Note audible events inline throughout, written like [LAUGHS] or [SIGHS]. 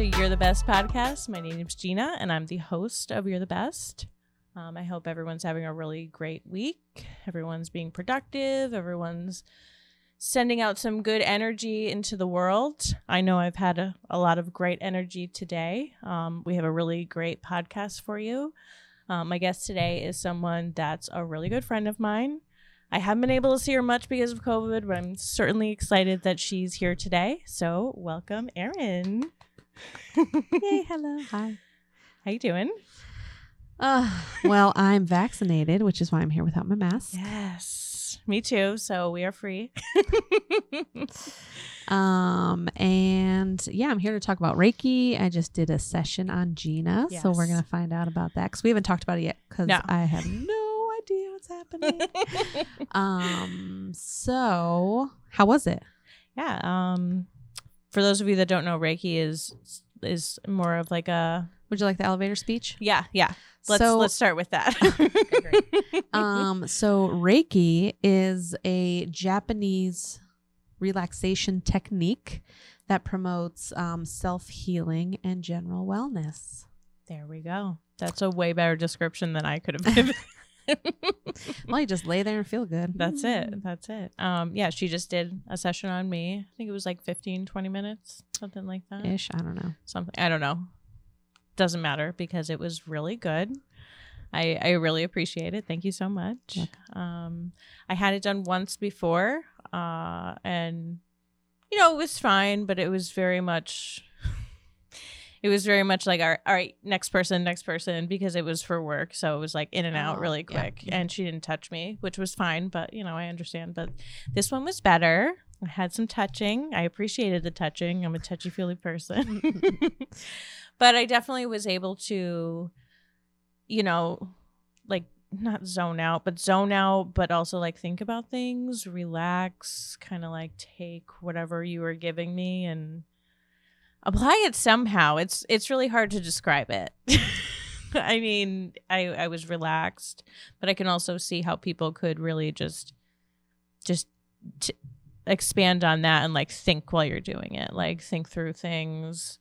to You're the Best podcast. My name is Gina, and I'm the host of You're the Best. Um, I hope everyone's having a really great week. Everyone's being productive. Everyone's sending out some good energy into the world. I know I've had a, a lot of great energy today. Um, we have a really great podcast for you. Um, my guest today is someone that's a really good friend of mine. I haven't been able to see her much because of COVID, but I'm certainly excited that she's here today. So, welcome, Erinne. Yay, [LAUGHS] hello. Hi. How you doing? Uh, well, I'm vaccinated, which is why I'm here without my mask. Yes, me too. So we are free. [LAUGHS] Um, and yeah, I'm here to talk about Reiki. I just did a session on Gina, so we're gonna find out about that because we haven't talked about it yet because No. I have no idea what's happening. [LAUGHS] um, so how was it? yeah. Um, for those of you that don't know, Reiki is is more of like a Would you like the elevator speech? yeah, yeah. Let's so, let's start with that. [LAUGHS] [LAUGHS] um, so Reiki is a Japanese relaxation technique that promotes um, self healing and general wellness. there we go. That's a way better description than I could have given. [LAUGHS] Well, you just lay there and feel good. That's it. That's it. Um, yeah, she just did a session on me. I think it was like 15, 20 minutes, something like that. Ish. I don't know. Something. I don't know. Doesn't matter because it was really good. I, I really appreciate it. Thank you so much. Welcome. Um, I had it done once before, uh, and you know it was fine, but it was very much. It was very much like, all right, all right, next person, next person, because it was for work. So it was like in and out Oh, really yeah. quick. And she didn't touch me, which was fine, but you know, I understand. But this one was better. I had some touching. I appreciated the touching. I'm a touchy feely person. [LAUGHS] but I definitely was able to, you know, like not zone out, but zone out, but also like think about things, relax, kind of like take whatever you were giving me and apply it somehow. It's it's really hard to describe it. [LAUGHS] I mean, I I was relaxed, but I can also see how people could really just just t- expand on that and like think while you're doing it, like think through things.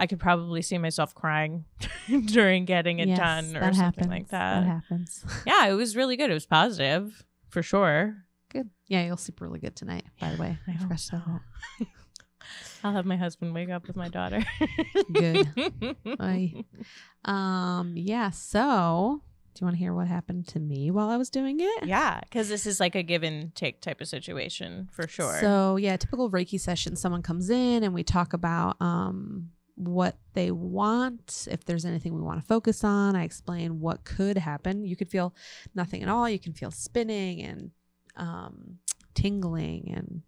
I could probably see myself crying [LAUGHS] during getting it Yes, done or something happens. like That that. happens. [LAUGHS] Yeah, it was really good. It was positive for sure. Good. Yeah, you'll sleep really good tonight. By the way, I hope forgot so. I'll have my husband wake up with my daughter. Good. [LAUGHS] Bye. Um. Yeah. So, do you want to hear what happened to me while I was doing it? yeah, because this is like a give and take type of situation for sure. So yeah, typical Reiki session. Someone comes in and we talk about um what they want. If there's anything we want to focus on, I explain what could happen. You could feel nothing at all. You can feel spinning and um tingling and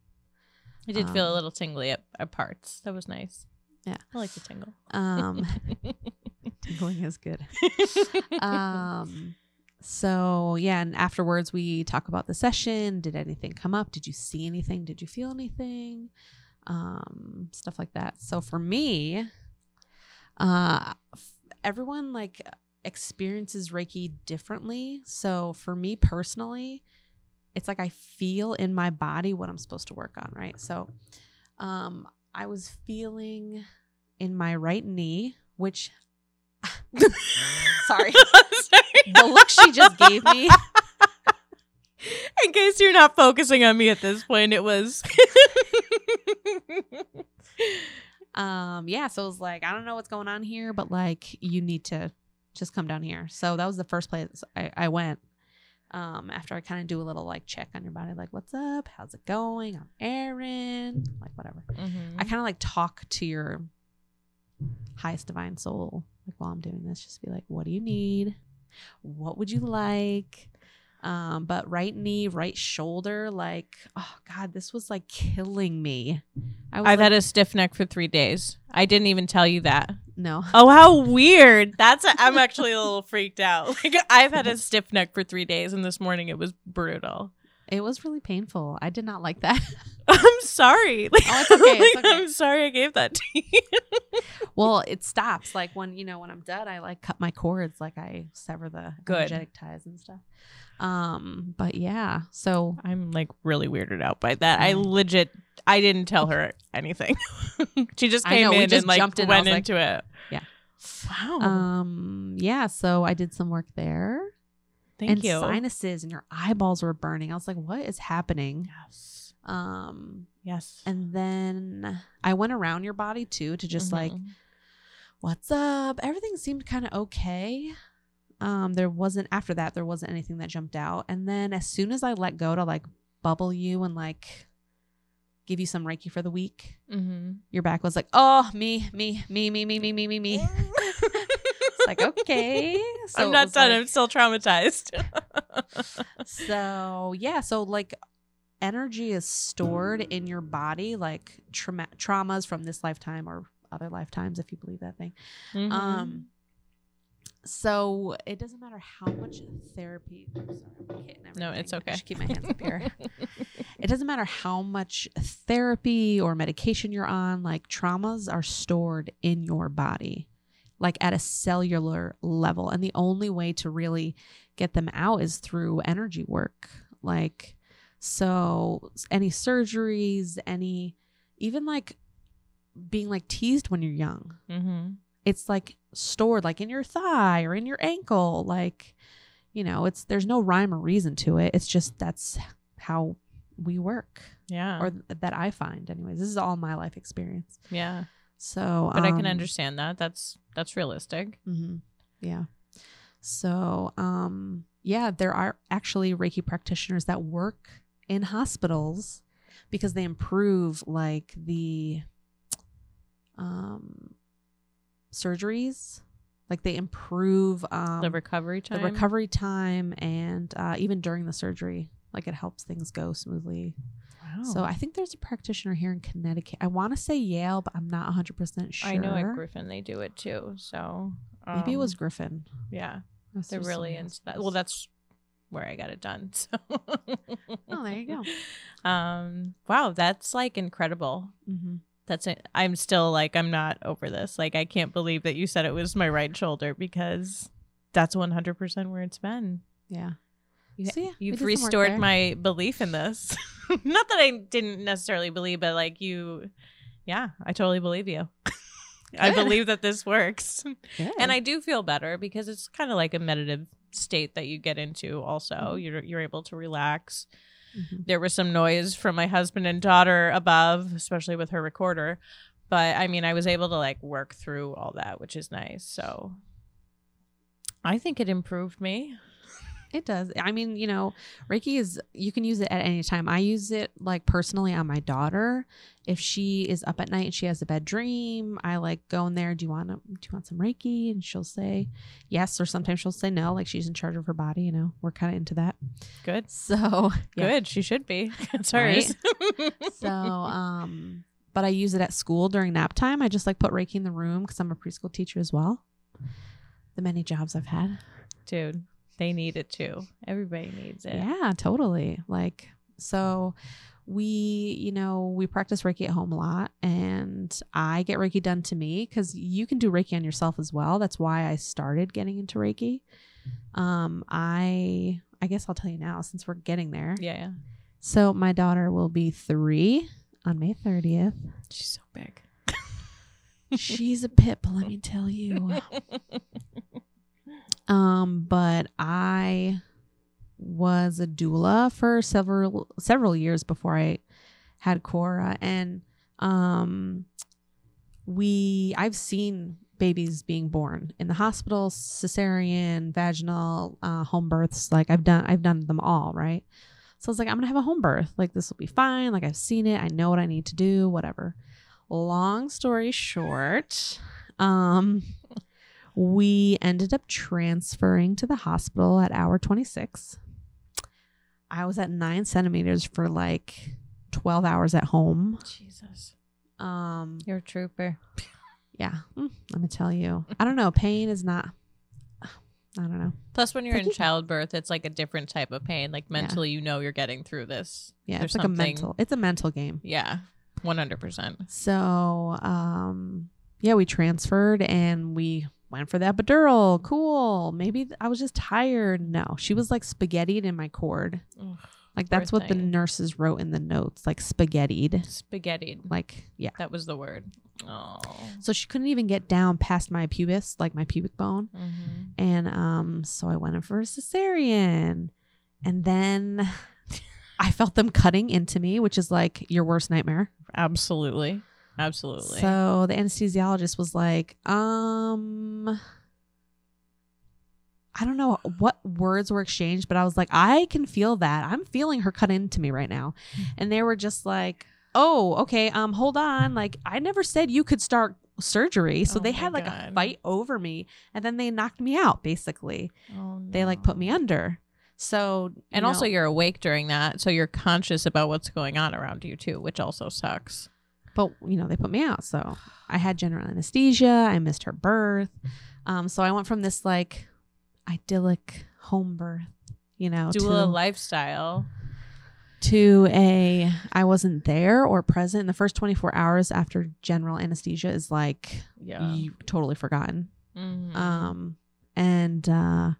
I did feel a um, little tingly at, at parts. That was nice. Yeah. I like the tingle. um [LAUGHS] tingling is good. [LAUGHS] um so yeah and afterwards we talk about the session did anything come up did you see anything did you feel anything um stuff like that so for me uh f- everyone like experiences reiki differently so for me personally it's like i feel in my body what i'm supposed to work on right? So um i was feeling in my right knee which [LAUGHS] sorry. [LAUGHS] The look she just gave me. [LAUGHS] In case you're not focusing on me at this point, it was. um yeah so it was like i don't know what's going on here but like you need to just come down here. So that was the first place i, I went um after i kind of do a little like check on your body like what's up? How's it going? I'm Erinne like whatever. Mhm. i kind of like talk to your highest divine soul like while i'm doing this just be like what do you need? What would you like um but right knee right shoulder like oh god this was like killing me I was I've like, had a stiff neck for three days. I didn't even tell you that. no [LAUGHS] Oh, how weird! That's a, I'm actually a little freaked out. [LAUGHS] Like I've had a [LAUGHS] stiff neck for three days, and this morning it was brutal. It was really painful. I did not like that. [LAUGHS] I'm sorry. Like, [LAUGHS] Oh, it's okay, it's like, okay. I'm sorry I gave that to you. well, it stops like when you know when I'm done. I like cut my cords, like I sever the Good. energetic ties and stuff. Um, but yeah, so I'm like really weirded out by that. I legit, I didn't tell her anything. [LAUGHS] she just came know, in just and like jumped in. Went was like- into it. Yeah. Wow. um, yeah, so I did some work there, Thank and you. sinuses and your eyeballs were burning. I was like, what is happening? Yes. Um, Yes. and then I went around your body too to just like Mhm. what's up everything seemed kind of okay um there wasn't after that there wasn't anything that jumped out and then as soon as i let go to like bubble you and like give you some reiki for the week mm-hmm. your back was like oh me me me me me me me me me [LAUGHS] [LAUGHS] like okay [LAUGHS] so I'm not done. like- I'm still traumatized. [LAUGHS] so yeah so like energy is stored in your body like trauma traumas from this lifetime or other lifetimes if you believe that thing Mhm. Um, so it doesn't matter how much therapy. I'm sorry, I'm No, it's everything. I okay. should keep my hands up here. [LAUGHS] it doesn't matter how much therapy or medication you're on. Like traumas are stored in your body, like at a cellular level, and the only way to really get them out is through energy work. Like, so any surgeries, any even like being like teased when you're young Mhm. it's like stored like in your thigh or in your ankle like you know it's there's no rhyme or reason to it it's just that's how we work Yeah. or th- that i find anyways this is all my life experience yeah. So But I can um, understand that. That's that's realistic. mhm, yeah so um yeah there are actually reiki practitioners that work in hospitals because they improve like the um surgeries like they improve um the recovery time. the recovery time and uh, even during the surgery like it helps things go smoothly Wow. so i think there's a practitioner here in connecticut i want to say yale but i'm not 100% sure I know at Griffin they do it too. So maybe it was um, griffin yeah. That's They're really into that. Well, that's where I got it done. [LAUGHS] So. oh there you go Um. Wow, that's like incredible. hmm That's it. I'm still like I'm not over this. Like I can't believe that you said it was my right shoulder because that's 100 percent where it's been. yeah You, So, yeah, you've did some work restored my belief in this. [LAUGHS] [LAUGHS] not that I didn't necessarily believe, but like you, yeah, I totally believe you. [LAUGHS] I believe that this works. Good. and I do feel better because it's kind of like a meditative state that you get into also Mhm. you're you're able to relax Mhm. there was some noise from my husband and daughter above especially with her recorder but i mean i was able to like work through all that which is nice so i think it improved me It does. I mean, you know, Reiki is you can use it at any time. I use it like personally on my daughter. If she is up at night and she has a bad dream, I like go in there. Do you want to, do you want some Reiki? And she'll say yes, or sometimes she'll say no. Like she's in charge of her body. You know, we're kind of into that. good So [LAUGHS] yeah. good she should be it's Right? hers [LAUGHS] So um, but I use it at school during nap time. I just like put Reiki in the room because I'm a preschool teacher as well. The many jobs I've had. dude they need it too everybody needs it Yeah, totally. Like, so we, you know, we practice Reiki at home a lot and I get Reiki done to me because you can do Reiki on yourself as well. That's why I started getting into Reiki. Um, I, I guess I'll tell you now since we're getting there. yeah yeah So my daughter will be three on May 30th. she's so big She's a pip, let me tell you. [LAUGHS] Um, but I was a doula for several several years before I had Cora, and um, we I've seen babies being born in the hospital, cesarean, vaginal, uh, home births. Like I've done I've done them all, right? So I was like, I'm gonna have a home birth. Like this will be fine. Like I've seen it. I know what I need to do. Whatever. Long story short, um, [LAUGHS] we ended up transferring to the hospital at hour 26. I was at nine centimeters for like 12 hours at home. jesus Um, you're a trooper yeah, mm, let me tell you. I don't know. Pain is not, I don't know. Plus, when you're It's in you- childbirth, it's like a different type of pain. Like mentally, you know you're getting through this. Yeah, There's it's like something- a mental, it's a mental game. Yeah, one hundred percent. So, um, yeah, we transferred and we went for the epidural. Cool. Maybe th- I was just tired. No, she was like spaghettied in my cord. Ugh, Like that's what the nurses wrote in the notes, like spaghettied. spaghetti. Like, yeah. That was the word. Oh. So she couldn't even get down past my pubis, like my pubic bone. hmm And um, so I went in for a cesarean. And then [LAUGHS] I felt them cutting into me, which is like your worst nightmare. Absolutely. Absolutely. So the anesthesiologist was like, um, I don't know what words were exchanged, but I was like, I can feel that. I'm feeling her cut into me right now. And they were just like, oh, okay, um, hold on. Like, I never said you could start surgery. So Oh they had like a fight over me and then they knocked me out basically. oh, They like put me under. So, you And also, you're awake during that, so you're conscious about what's going on around you too, which also sucks. But you know they put me out. So i had general anesthesia. I missed her birth. Um so i went from this like idyllic home birth you know Doula to, lifestyle. to a i wasn't there or present. In the first 24 hours after general anesthesia is like Yeah. you totally forgotten. Mhm. um and uh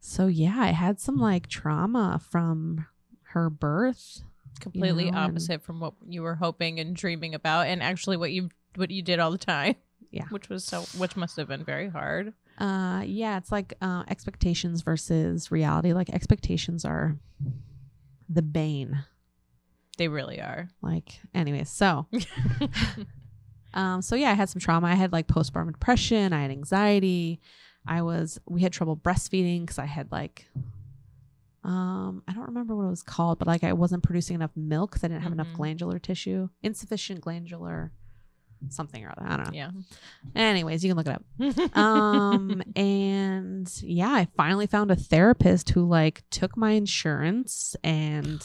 so yeah i had some like trauma from her birth Completely know, and- opposite from what you were hoping and dreaming about, and actually what you what you did all the time. Yeah. [LAUGHS] Which was so, which must have been very hard. Uh, yeah, it's like uh, expectations versus reality. Like expectations are the bane. They really are. Like, anyways, so [LAUGHS] um, so yeah, I had some trauma. I had like postpartum depression. I had anxiety. I was we had trouble breastfeeding because I had like um I don't remember what it was called, but like I wasn't producing enough milk because I didn't have enough Mhm. glandular tissue, insufficient glandular something or other. I don't know. Yeah. Anyways, you can look it up. [LAUGHS] um and yeah i finally found a therapist who like took my insurance and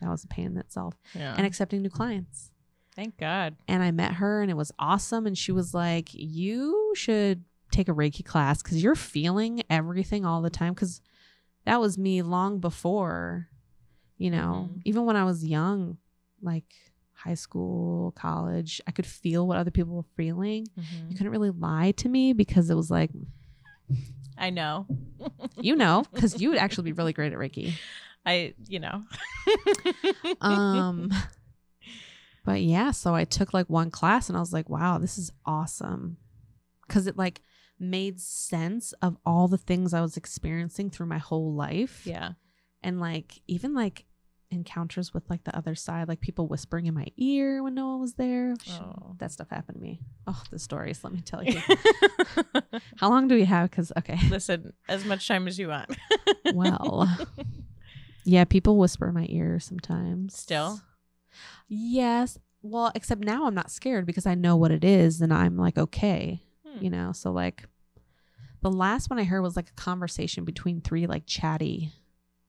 that was a pain in itself yeah. and accepting new clients Thank God. and i met her and it was awesome and she was like you should take a reiki class because you're feeling everything all the time because that was me long before you know Mhm. even when i was young like high school college i could feel what other people were feeling Mhm. you couldn't really lie to me because it was like [LAUGHS] I know. [LAUGHS] you know because you would actually be really great at reiki I, you know. [LAUGHS] um but yeah so i took like one class and i was like wow this is awesome because it like made sense of all the things i was experiencing through my whole life yeah. and like even like encounters with like the other side like people whispering in my ear when no one was there Oh. that stuff happened to me oh the stories let me tell you [LAUGHS] how long do we have because okay Listen, as much time as you want. [LAUGHS] well [LAUGHS] yeah people whisper in my ear sometimes Still? yes well except now i'm not scared because i know what it is and i'm like okay Hmm. you know so like the last one i heard was like a conversation between three like chatty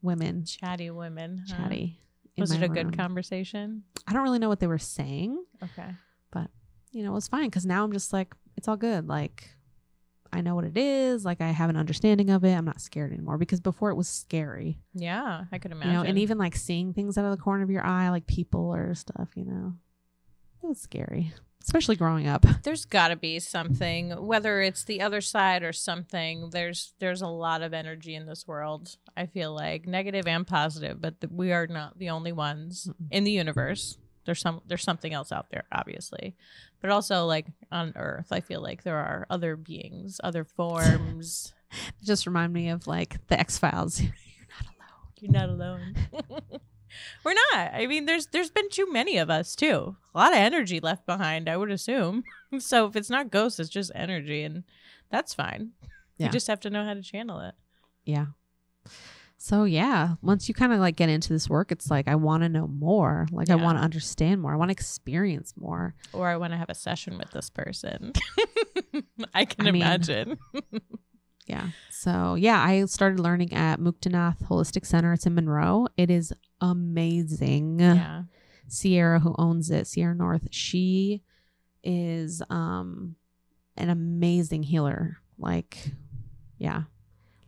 women Chatty women. huh? chatty Was it a good conversation? i don't really know what they were saying Okay. But, you know it was fine because now i'm just like it's all good like i know what it is like i have an understanding of it i'm not scared anymore because before it was scary Yeah, I could imagine. you know and even like seeing things out of the corner of your eye like people or stuff you know it was scary especially growing up. There's got to be something whether it's the other side or something there's there's a lot of energy in this world i feel like negative and positive but th- we are not the only ones in the universe. There's some there's something else out there obviously. But also like on earth i feel like there are other beings other forms. [LAUGHS] It just remind me of like the X Files. [LAUGHS] You're not alone. You're not alone [LAUGHS] we're not i mean there's there's been too many of us too a lot of energy left behind i would assume [LAUGHS] so if it's not ghosts it's just energy and that's fine Yeah. you just have to know how to channel it Yeah. So yeah, once you kind of like get into this work, it's like I want to know more. Like I want to understand more. I want to experience more. or i want to have a session with this person [LAUGHS] i can I mean- imagine [LAUGHS] Yeah. So yeah, I started learning at Muktanath Holistic Center. It's in Monroe. It is amazing. yeah Sierra, who owns it, Sierra North, she is um an amazing healer. Like, yeah.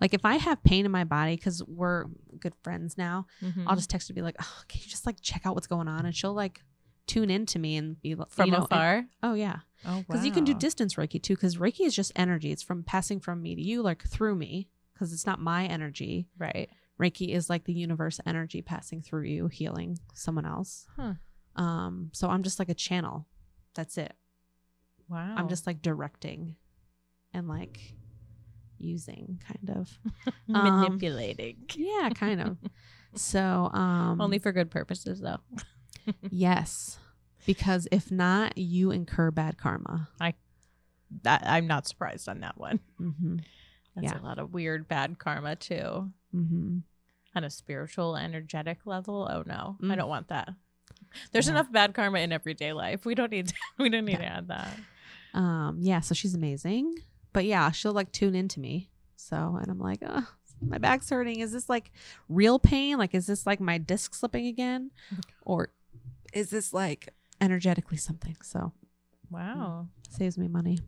Like if I have pain in my body, because we're good friends now, Mhm. I'll just text her and be like, oh, can you just like check out what's going on? And she'll like tune into me and be like, from you know, and- afar oh yeah. Oh, because you can do distance reiki too because reiki is just energy it's from passing from me to you like through me because it's not my energy right. reiki is like the universe energy passing through you healing someone else Huh. um so i'm just like a channel that's it Wow. i'm just like directing and like using kind of [LAUGHS] um, manipulating. yeah kind of [LAUGHS] so um Only for good purposes, though. yes because if not you incur bad karma That I'm not surprised on that one. mm-hmm. That's Yeah. a lot of weird bad karma too. Mm-hmm. On a spiritual, energetic level. Oh no, I Mm. don't want that. There's Yeah. enough bad karma in everyday life. We don't need. To, [LAUGHS] we don't need to add that. Um, yeah, so she's amazing. But yeah, she'll like tune into me. So, and I'm like, oh, my back's hurting. Is this like real pain? Like, is this like my disc slipping again? Or is this like energetically something? So, Wow. saves me money.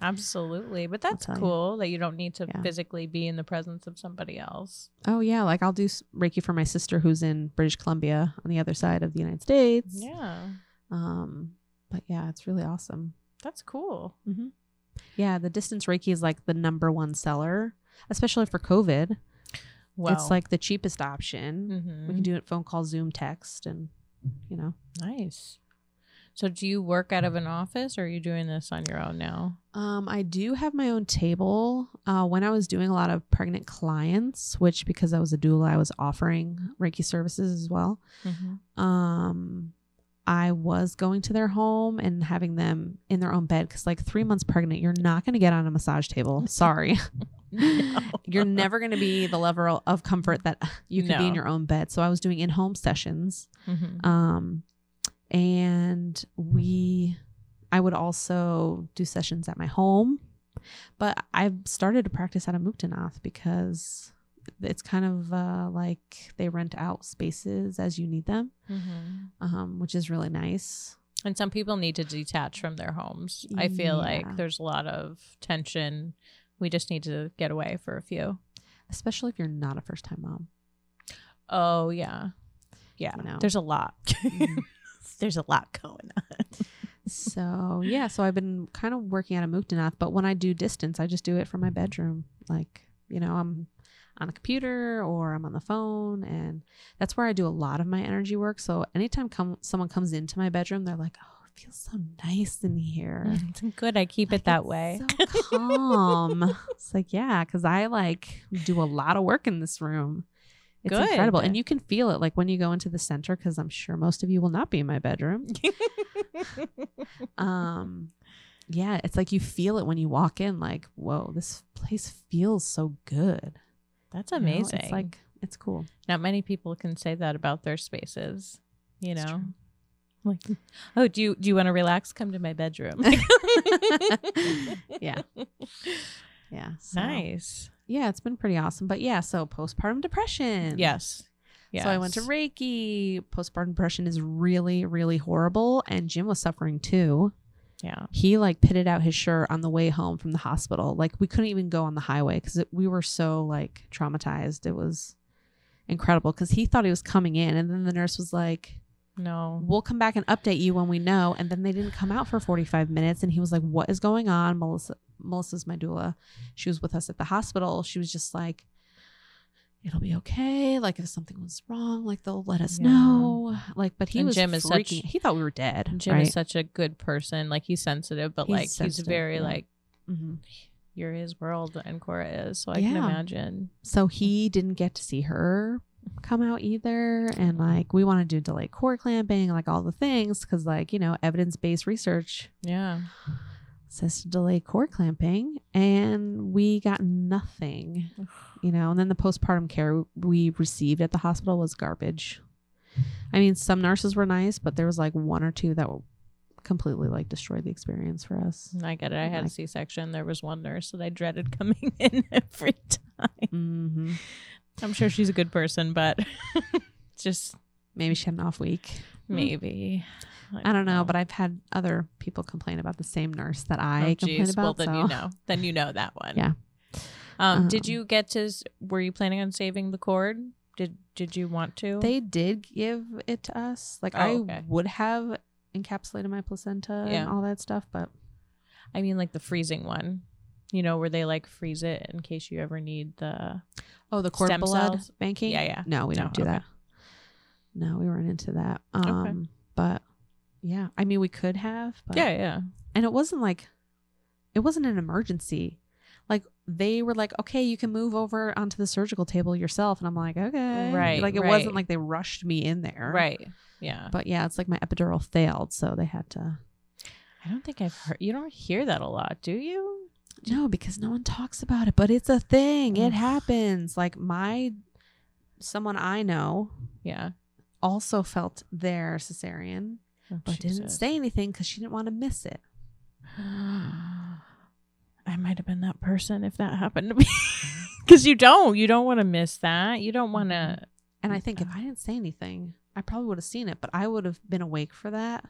Absolutely. But that's tell you. cool that you don't need to Yeah. physically be in the presence of somebody else. Oh, yeah. Like, I'll do Reiki for my sister who's in British Columbia on the other side of the United States. Yeah. Um, but yeah, it's really awesome. That's cool. Mm-hmm. Yeah, the distance Reiki is like the number one seller, especially for COVID. Well, It's like the cheapest option. Mhm. We can do it phone call, Zoom, text, and you know. nice. So, do you work out of an office, or are you doing this on your own now? Um, I do have my own table. Uh, when I was doing a lot of pregnant clients, which because I was a doula, I was offering Reiki services as well. Um, I was going to their home and having them in their own bed because, like, three months pregnant, you're not going to get on a massage table. [LAUGHS] Sorry, No. you're never going to be the level of comfort that you could be in your own bed. So I was doing in-home sessions. Mhm. um and we i would also do sessions at my home but i've started to practice out of muktanath because it's kind of uh, like they rent out spaces as you need them Mhm. um, which is really nice And some people need to detach from their homes. I feel Yeah. like there's a lot of tension. We just need to get away for a few. especially if you're not a first time mom Oh yeah, yeah. You know. There's a lot. [LAUGHS] There's a lot going on. so yeah so i've been kind of working out of muktanath but when i do distance i just do it from my bedroom like you know i'm on the computer or i'm on the phone and that's where i do a lot of my energy work so anytime come someone comes into my bedroom they're like oh it feels so nice in here [LAUGHS] It's good. I keep Like, it that it's way. so [LAUGHS] calm it's like yeah because i like do a lot of work in this room it's Good. incredible and you can feel it like when you go into the center because i'm sure most of you will not be in my bedroom [LAUGHS] um yeah it's like you feel it when you walk in like whoa this place feels so good That's you know? amazing. it's like it's cool not many people can say that about their spaces. You know, like, [LAUGHS] oh, do you do you want to relax? Come to my bedroom. [LAUGHS] yeah yeah so, nice. Yeah it's been pretty awesome but yeah so postpartum depression Yes. so i went to reiki postpartum depression is really really horrible and jim was suffering too Yeah. he like pitted out his shirt on the way home from the hospital. Like we couldn't even go on the highway because we were so like traumatized. It was incredible because he thought he was coming in, and then the nurse was like, No. "We'll come back and update you when we know." And then they didn't come out for forty five minutes, and he was like, "What is going on?" Melissa, Melissa's my doula. She was with us at the hospital. She was just like. It'll be okay. Like if something was wrong, like they'll let us Yeah. know. Like, but he And was Jim is such- he thought we were dead. Jim right? is such a good person. Like he's sensitive, but He's like he's very yeah. like Mhm. you're his world and Cora is. So I can imagine. So he didn't get to see her come out either. And like, we want to do delayed cord clamping, like all the things, because like, you know, evidence based research Yeah. Says to delay cord clamping. And we got nothing, you know. And then the postpartum care we received at the hospital was garbage. I mean, some nurses were nice, but there was like one or two that completely like destroyed the experience for us. I get it. I had a Like- C section. There was one nurse that I dreaded coming [LAUGHS] in every time. hmm I'm sure she's a good person, but [LAUGHS] just Maybe she had an off week. Maybe. I don't know, but I've had other people complain about the same nurse that I oh, complain geez. about. Well, then so. you know. Then you know that one. Yeah. Um, did Um, you get to? Were you planning on saving the cord? Did Did you want to? They did give it to us. Like Oh, I okay. would have encapsulated my placenta Yeah. and all that stuff, but I mean, like the freezing one, you know, where they like freeze it in case you ever need the. oh, the cord blood cells? banking. Yeah, yeah. No, we No, don't do okay. that. No, we weren't into that. Um, but yeah, I mean, we could have, but Yeah, yeah. and it wasn't like it wasn't an emergency like they were like okay you can move over onto the surgical table yourself and i'm like okay Right, like it right. wasn't like they rushed me in there Right. Yeah. but yeah it's like my epidural failed so they had to I don't think I've heard. You don't hear that a lot, do you? no because no one talks about it but it's a thing it happens like my someone i know Yeah. Also felt their cesarean Oh, but didn't say anything because she didn't want to miss it [GASPS] I might have been that person if that happened to me. [LAUGHS] Because you don't, you don't want to miss that. You don't want to. Mm-hmm. and i think if i didn't say anything i probably would have seen it but i would have been awake for that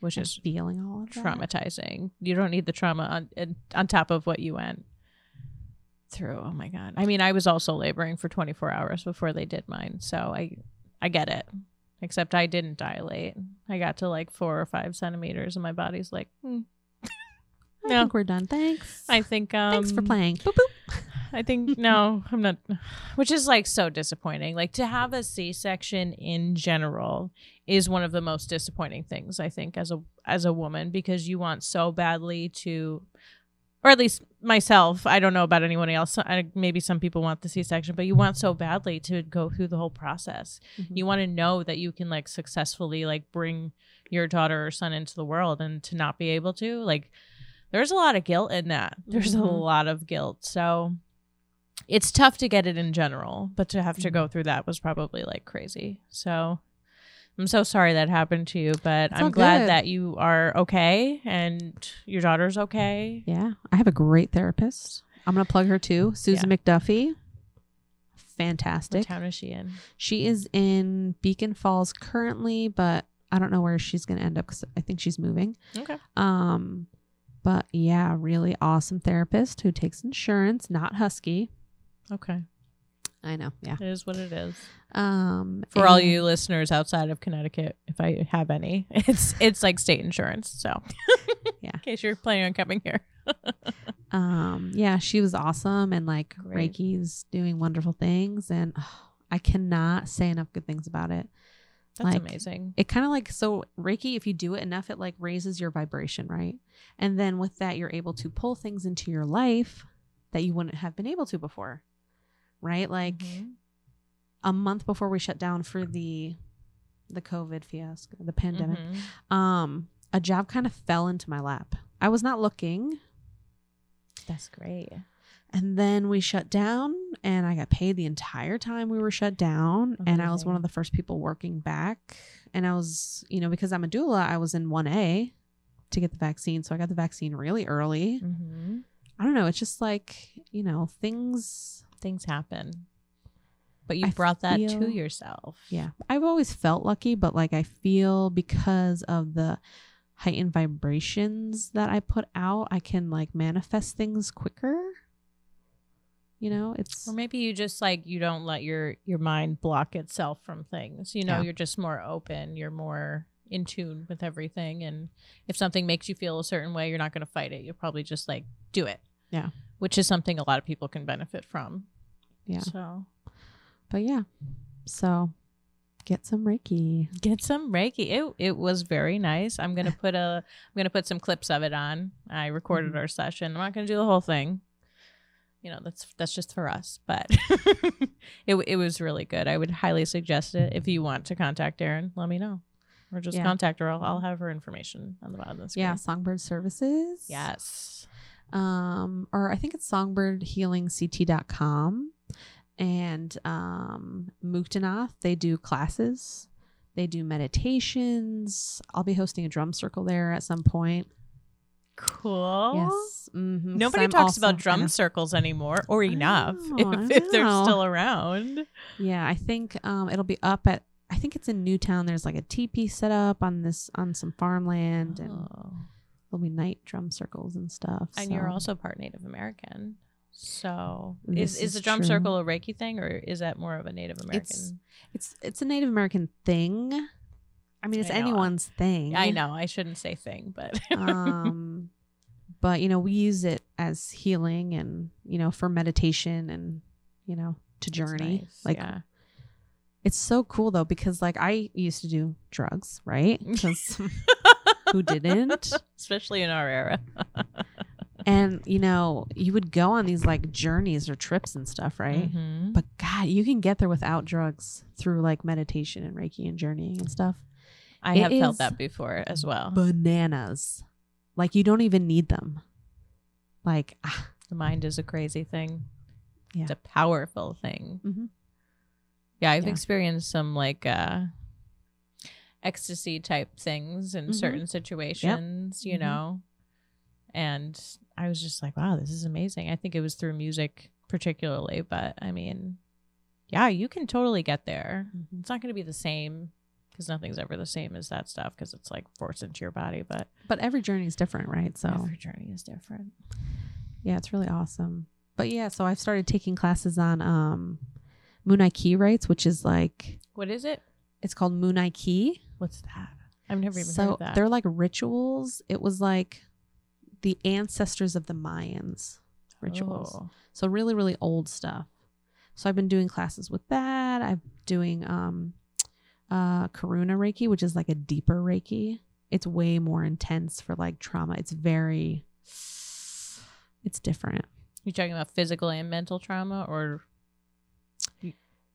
Which is feeling all of that. traumatizing. You don't need the trauma on on top of what you went through. Oh my god. I mean, I was also laboring for 24 hours before they did mine, so I I get it. Except I didn't dilate. I got to like four or five centimeters, and my body's like, hmm. I No. think we're done. Thanks. I think. Um, Thanks for playing. Boop, boop. I think [LAUGHS] no, I'm not. Which is like so disappointing. Like to have a C-section in general is one of the most disappointing things I think as a as a woman because you want so badly to, or at least myself. I don't know about anyone else. I, maybe some people want the C-section, but you want so badly to go through the whole process. Mhm. You want to know that you can like successfully like bring your daughter or son into the world, and to not be able to like. There's a lot of guilt in that. There's a Mhm. lot of guilt. So it's tough to get it in general, but to have to Mm-hmm. go through that was probably like crazy. So I'm so sorry that happened to you, but It's I'm glad good. that you are okay and your daughter's okay. Yeah, I have a great therapist. I'm gonna plug her too, Susan McDuffie. What Fantastic. town is she in? She is in Beacon Falls currently, but I don't know where she's gonna end up because I think she's moving. Okay. Um, but yeah, really awesome therapist who takes insurance, not Husky. Okay. I know. Yeah. It is what it is. Um, For all you listeners outside of Connecticut, if I have any, [LAUGHS] it's it's like state insurance. So [LAUGHS] Yeah. in case you're planning on coming here. [LAUGHS] um yeah she was awesome and like Great. reiki's doing wonderful things and oh, i cannot say enough good things about it That's Like, amazing. it kind of like so reiki if you do it enough it like raises your vibration right and then with that you're able to pull things into your life that you wouldn't have been able to before right like Mhm. a month before we shut down for the the covid fiasco the pandemic Mhm. um a job kind of fell into my lap i was not looking That's great. And then we shut down, and I got paid the entire time we were shut down. And I was one of the first people working back. And I was, you know, because I'm a doula, I was in 1A to get the vaccine. So I got the vaccine really early. Mm-hmm. I don't know. It's just like, you know, things. Things happen, but you I brought that to yourself. Yeah. I've always felt lucky, but like I feel because of the heightened vibrations that I put out, I can like manifest things quicker. You know, it's. Or maybe you just like you don't let your your mind block itself from things. You know, Yeah. you're just more open. You're more in tune with everything. And if something makes you feel a certain way, you're not going to fight it. You'll probably just like do it. Yeah. Which is something a lot of people can benefit from. Yeah. So But yeah. So get some Reiki. get some Reiki. It it was very nice. I'm gonna [LAUGHS] put a I'm gonna put some clips of it on. I recorded Mhm. our session. I'm not gonna do the whole thing. You know, that's that's just for us. But [LAUGHS] it it was really good. I would highly suggest it. If you want to contact Erinne, let me know. Or just Yeah. contact her. I'll, I'll have her information on the bottom of the screen. Yeah, Songbird Services. Yes. Um, or I think it's songbirdhealingct.com. And um Muktanath, they do classes. They do meditations. I'll be hosting a drum circle there at some point. Cool. Yes. Mm-hmm. Nobody talks about drum circles anymore, or enough, know, [LAUGHS] if, if they're still around. Yeah, I think um it'll be up at I think it's in Newtown. There's like a teepee set up on this on some farmland and Oh. there'll be night drum circles and stuff. And you're also part Native American. So is, is the drum true. circle a Reiki thing or is that more of a Native American? It's- it's it's a Native American thing. I mean, it's I anyone's thing. I know I shouldn't say thing, but [LAUGHS] um, but you know, we use it as healing and you know for meditation and you know to journey. nice, Like yeah. it's so cool though because like I used to do drugs, right? [LAUGHS] [LAUGHS] who didn't? especially in our era. And you know, you would go on these like journeys or trips and stuff, right? Mhm. But God, you can get there without drugs through like meditation and Reiki and journeying and stuff. I it have felt that before as well. Bananas. Like you don't even need them. Like, ah, the mind is a crazy thing. Yeah. It's a powerful thing. Mhm. Yeah, I've Yeah. experienced some like uh ecstasy type things in Mhm. certain situations, you Mhm. know. And I was just like, wow, this is amazing. I think it was through music particularly, but I mean, yeah, you can totally get there. Mhm. It's not going to be the same because nothing's ever the same as that stuff because it's like forced into your body, but but every journey is different, right? So every journey is different. yeah, it's really awesome. But yeah, so I've started taking classes on um Munay-Ki rites, which is like What is it? it's called Munay-Ki. What's that? I've never even heard so of that. they're like rituals. It was like the ancestors of the Mayans rituals. Oh. So really, really old stuff. So I've been doing classes with that. I'm doing um uh Karuna Reiki, which is like a deeper Reiki. It's way more intense for like trauma. It's very it's different. You're talking about physical and mental trauma, or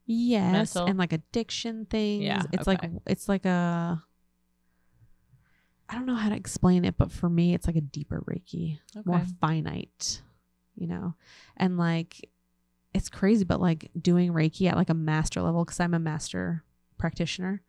Yes. Mental? And like addiction things. Yeah, It's okay. like it's like a I don't know how to explain it, but for me it's like a deeper Reiki. More finite, you know. And like it's crazy, but like doing Reiki at like a master level, because I'm a master practitioner.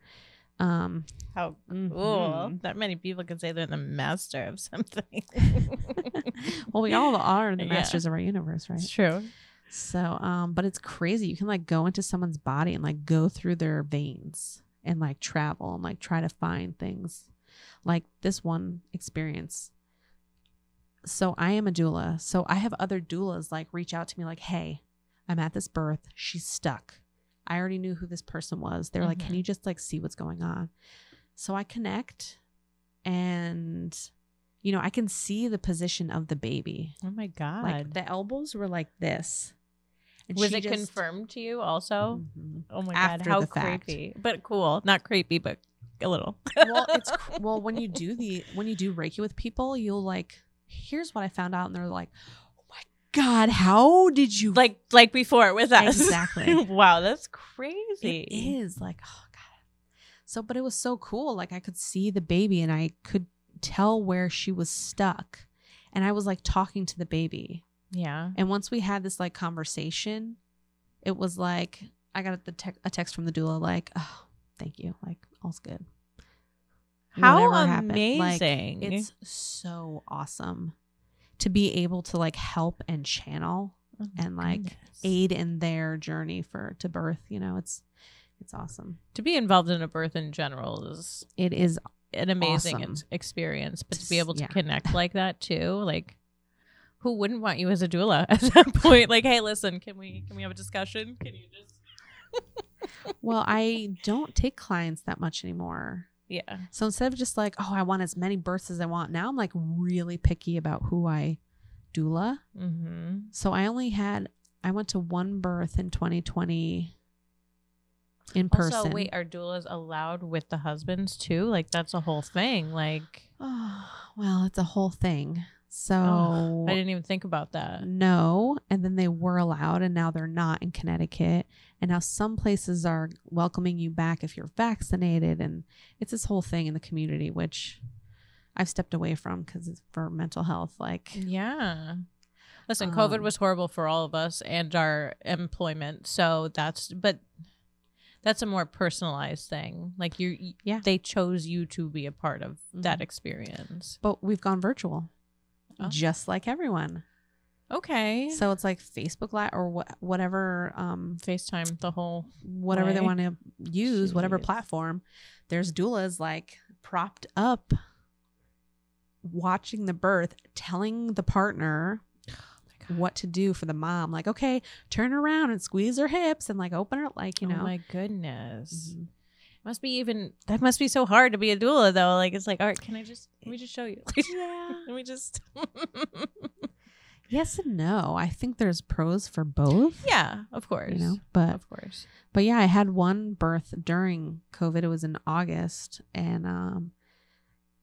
Um how mhm. cool that many people can say they're the master of something. [LAUGHS] well, we all are the Yeah. masters of our universe, right? It's true. So, um, but it's crazy. You can like go into someone's body and like go through their veins and like travel and like try to find things. Like this one experience. So I am a doula. So I have other doulas like reach out to me like, "Hey, I'm at this birth. She's stuck. I already knew who this person was. They're like, Mhm. "Can you just like see what's going on?" So I connect and you know, I can see the position of the baby. Oh my god. Like the elbows were like this. And was it just- confirmed to you also? Mhm. Oh my After god, how the fact. creepy. But cool. Not creepy, but a little. [LAUGHS] well, it's well when you do the when you do Reiki with people, you'll like. Here's what I found out, and they're like, "Oh my god, how did you?" like like before with us. Exactly. [LAUGHS] wow, that's crazy. It is like, oh god. So, but it was so cool. Like I could see the baby, and I could tell where she was stuck, and I was like talking to the baby. Yeah. And once we had this like conversation, it was like I got the tec- a text from the doula like, "Oh, thank you. Like all's good." How Whatever happened. Like, amazing. it's so awesome to be able to like help and channel Oh and, like, goodness. aid in their journey for to birth, you know, it's it's awesome. to be involved in a birth in general is It is an amazing Awesome. experience but to be able to yeah. connect [LAUGHS] like that too like who wouldn't want you as a doula [LAUGHS] at that point like hey listen can we can we have a discussion can you just well, I don't take clients that much anymore. yeah So instead of just like, oh, I want as many births as I want, now I'm like really picky about who I doula. mm-hmm. So I only had I went to one birth in 2020 in person. also wait are doulas allowed with the husbands too like that's a whole thing like Oh, [SIGHS] well, it's a whole thing. So oh, i didn't even think about that no, and then they were allowed, and now they're not in Connecticut. And now some places are welcoming you back if you're vaccinated, and it's this whole thing in the community, which I've stepped away from because it's for mental health. Like, yeah listen covid Um, was horrible for all of us and our employment so that's but that's a more personalized thing like you Yeah. they chose you to be a part of that Mhm. experience but we've gone virtual, Oh. just like everyone. okay So it's like Facebook Live or wha- whatever, um, facetime the whole whatever they want to use, whatever platform. There's doulas like propped up, watching the birth, telling the partner what to do for the mom. Like, okay, turn around and squeeze her hips and like open her, like you know. oh my goodness Mhm. Must be even that must be so hard to be a doula though. Like it's like, all right, can I just let me just show you? [LAUGHS] Yeah. let me just [LAUGHS] yes and no. I think there's pros for both. Yeah, of course. You know, but of course. but yeah, I had one birth during COVID. It was in August, and um,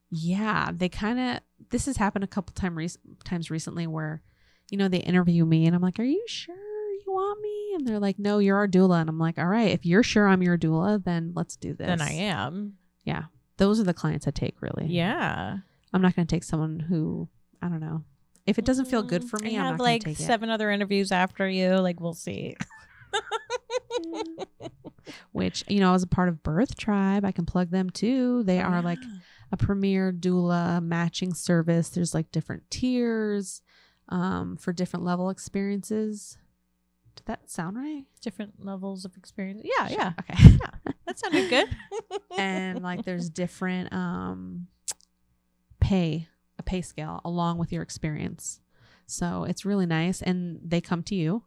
yeah, they kind of this has happened a couple time rec- times recently where, you know, they interview me and I'm like, "Are you sure want me?" And they're like, "No, you're our doula." And I'm like, "All right, if you're sure I'm your doula, then let's do this." Then I am. Yeah. Those are the clients I take. Really. Yeah. I'm not going to take someone who I don't know. If it doesn't feel good Mm, for me, I I'm have not like seven other interviews after you. Like we'll see. [LAUGHS] Which you know, as a part of Birth Tribe, I can plug them too. They are like a premier doula matching service. There's like different tiers um, for different level experiences. Did that sound right? different levels of experience. Yeah, Sure. yeah. Okay. Yeah. [LAUGHS] That sounded good. and like there's different um, pay, a pay scale along with your experience. So it's really nice. And they come to you,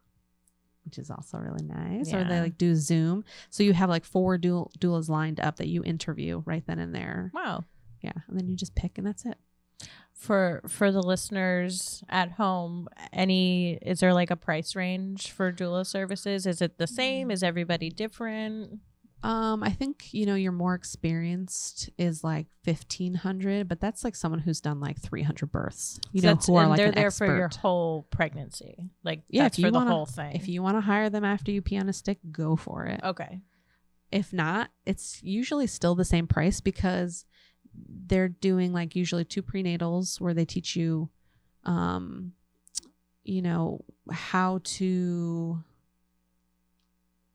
which is also really nice. Or they like do Zoom. So you have like four doul- doulas lined up that you interview right then and there. wow. Yeah. And then you just pick and that's it. For for the listeners at home, any is there like a price range for doula services? Is it the same? Is everybody different? Um, I think you know you're more experienced is like fifteen hundred, but that's like someone who's done like three hundred births. You So know, that's- who are like they're there expert. for your whole pregnancy. Like Yeah, that's if you for the wanna- whole thing. if you want to hire them after you pee on a stick, go for it. okay. If not, it's usually still the same price because they're doing like usually two prenatals where they teach you, um, you know, how to.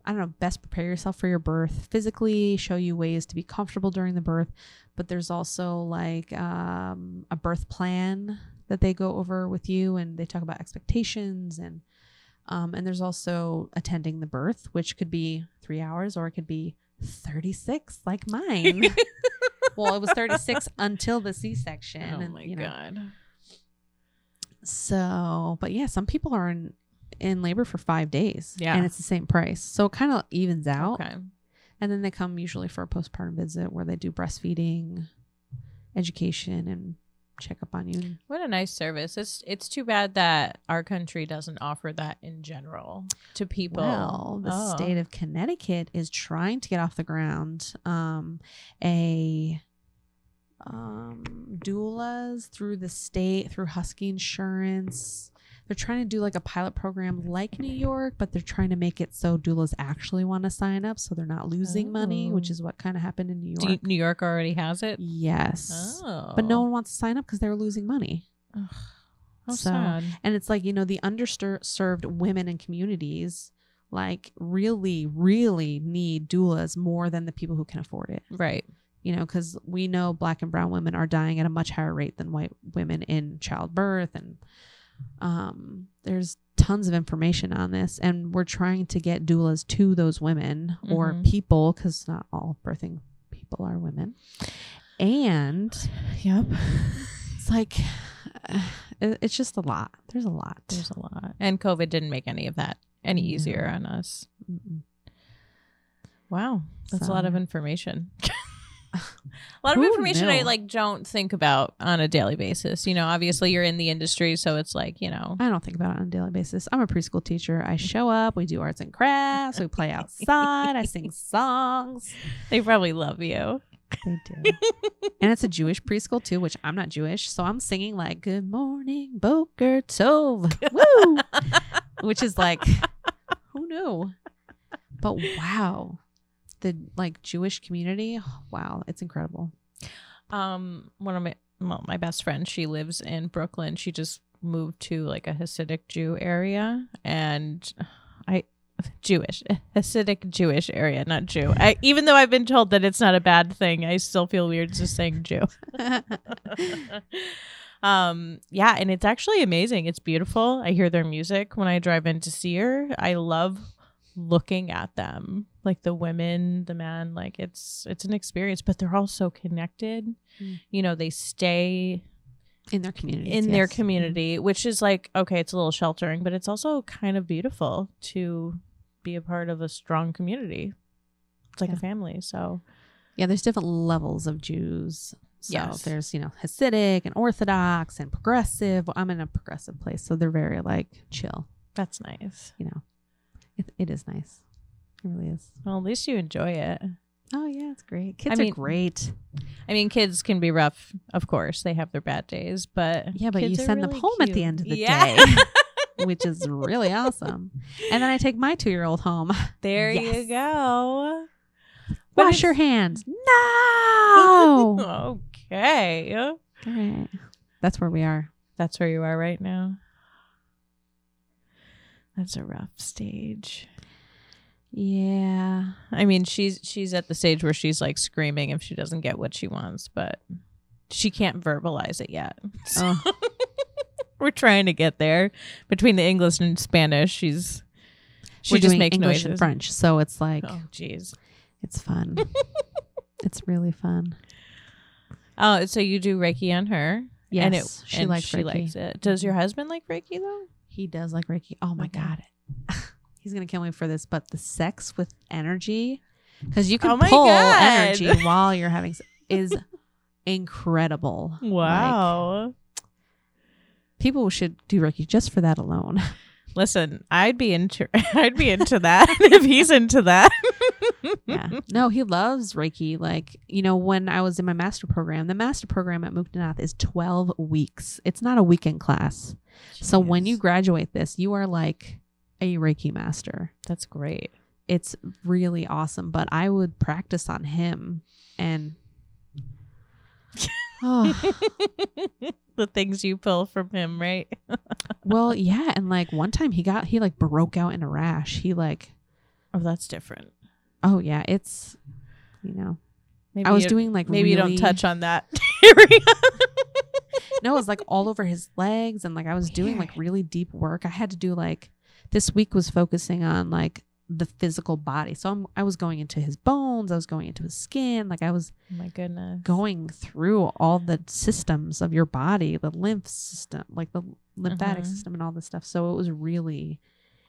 I don't know, best prepare yourself for your birth physically, show you ways to be comfortable during the birth. But there's also like um, a birth plan that they go over with you and they talk about expectations and um, and there's also attending the birth, which could be three hours or it could be 36 like mine. [LAUGHS] [LAUGHS] well, it was 36 until the C-section. oh and, my you know, god. So, but yeah, some people are in in labor for five days. Yeah. and it's the same price, so it kind of evens out. Okay. And then they come usually for a postpartum visit where they do breastfeeding, education, and check up on you. What a nice service. It's it's too bad that our country doesn't offer that in general to people. Well, the Oh. state of Connecticut is trying to get off the ground um, a um, doulas through the state through Husky Insurance. They're trying to do like a pilot program like New York, but they're trying to make it so doulas actually want to sign up, so they're not losing money, which Oh. is what kind of happened in New York. you- New York already has it. yes, Oh, but no oh. one wants to sign up because they're losing money. Ugh, how So, sad. And it's like, you know, the underserved women and communities like really, really need doulas more than the people who can afford it. Right. You know, because we know black and brown women are dying at a much higher rate than white women in childbirth. And um, there's tons of information on this. And we're trying to get doulas to those women or Mhm. people, because not all birthing people are women. And Yep. it's like, it- it's just a lot. There's a lot. There's a lot. And COVID didn't make any of that any easier on us. Mm-mm. Wow. That's a lot of information. [LAUGHS] [LAUGHS] a lot of information I like don't think about on a daily basis. You know, obviously you're in the industry, so it's like, you know, I don't think about it on a daily basis. I'm a preschool teacher. I mm-hmm. show up, we do arts and crafts, we play outside, I [LAUGHS] sing songs. they probably love you. They do. [LAUGHS] and it's a Jewish preschool too, which I'm not Jewish. So I'm singing like Good morning, Boker Tov. Woo! which is like who knew? But wow. The like Jewish community, [SIGHS] wow, it's incredible. Um, one of my well, my best friend, she lives in Brooklyn. She just moved to like a Hasidic Jew area, and [SIGHS] I [LAUGHS] Jewish [LAUGHS] Hasidic Jewish area, not Jew. I, even though I've been told that it's not a bad thing, I still feel weird just saying Jew. [LAUGHS] um, yeah, and it's actually amazing. It's beautiful. I hear their music when I drive in to see her. I love looking at them like the women the men like it's it's an experience but they're all so connected Mm. you know they stay in their community. in their community which is like okay it's a little sheltering but it's also kind of beautiful to be a part of a strong community it's like Yeah. a family so Yeah, there's different levels of Jews. So Yes. there's, you know, Hasidic and Orthodox and progressive. I'm in a progressive place, so they're very like chill, That's nice. you know. It, it is nice. It really is. Well, at least you enjoy it. Oh yeah, it's great. Kids mean- are great. I mean, kids can be rough, of course. They have their bad days, but Yeah, but you send them really home at the end of the Yeah. day, [LAUGHS] which is really awesome. And then I take my two year old home. there you go. But Wash your hands. No. [LAUGHS] okay. All right. That's where we are. That's where you are right now. That's a rough stage. Yeah. I mean, she's she's at the stage where she's like screaming if she doesn't get what she wants, but she can't verbalize it yet. Oh. [LAUGHS] We're trying to get there. Between the English and Spanish, she's she We're just makes English noises. and French, so it's like Oh, jeez. it's fun. [LAUGHS] it's really fun. Oh, so you do Reiki on her? Yes, and it, she and likes she Reiki. likes it. Does your husband like Reiki though? He does like Reiki. Oh my Okay. god, [LAUGHS] he's gonna kill me for this. But the sex with energy, because you can Oh pull God. energy while you're having, se- is incredible. Like, Wow. people should do Reiki just for that alone. [LAUGHS] Listen, I'd be into [LAUGHS] I'd be into that if he's into that. Yeah. No, he loves Reiki. Like, you know, when I was in my master program, the master program at Muktanath is 12 weeks. It's not a weekend class. So when you graduate this, you are like a Reiki master. That's great. It's really awesome. But I would practice on him and oh, [SIGHS] [SIGHS] [LAUGHS] the things you pull from him, right? [LAUGHS] well, yeah. And like one time he got he like broke out in a rash. He like Oh, that's different. Oh yeah, it's you know. Maybe I was doing like maybe you don't touch on that [LAUGHS] area. [LAUGHS] No, it was like all over his legs, and like I was doing like really deep work. I had to do like this week was focusing on like the physical body. So I'm, I was going into his bones, I was going into his skin, like I was Oh my goodness. going through all the systems of your body, the lymph system, like the lymphatic Mhm. system, and all this stuff. So it was really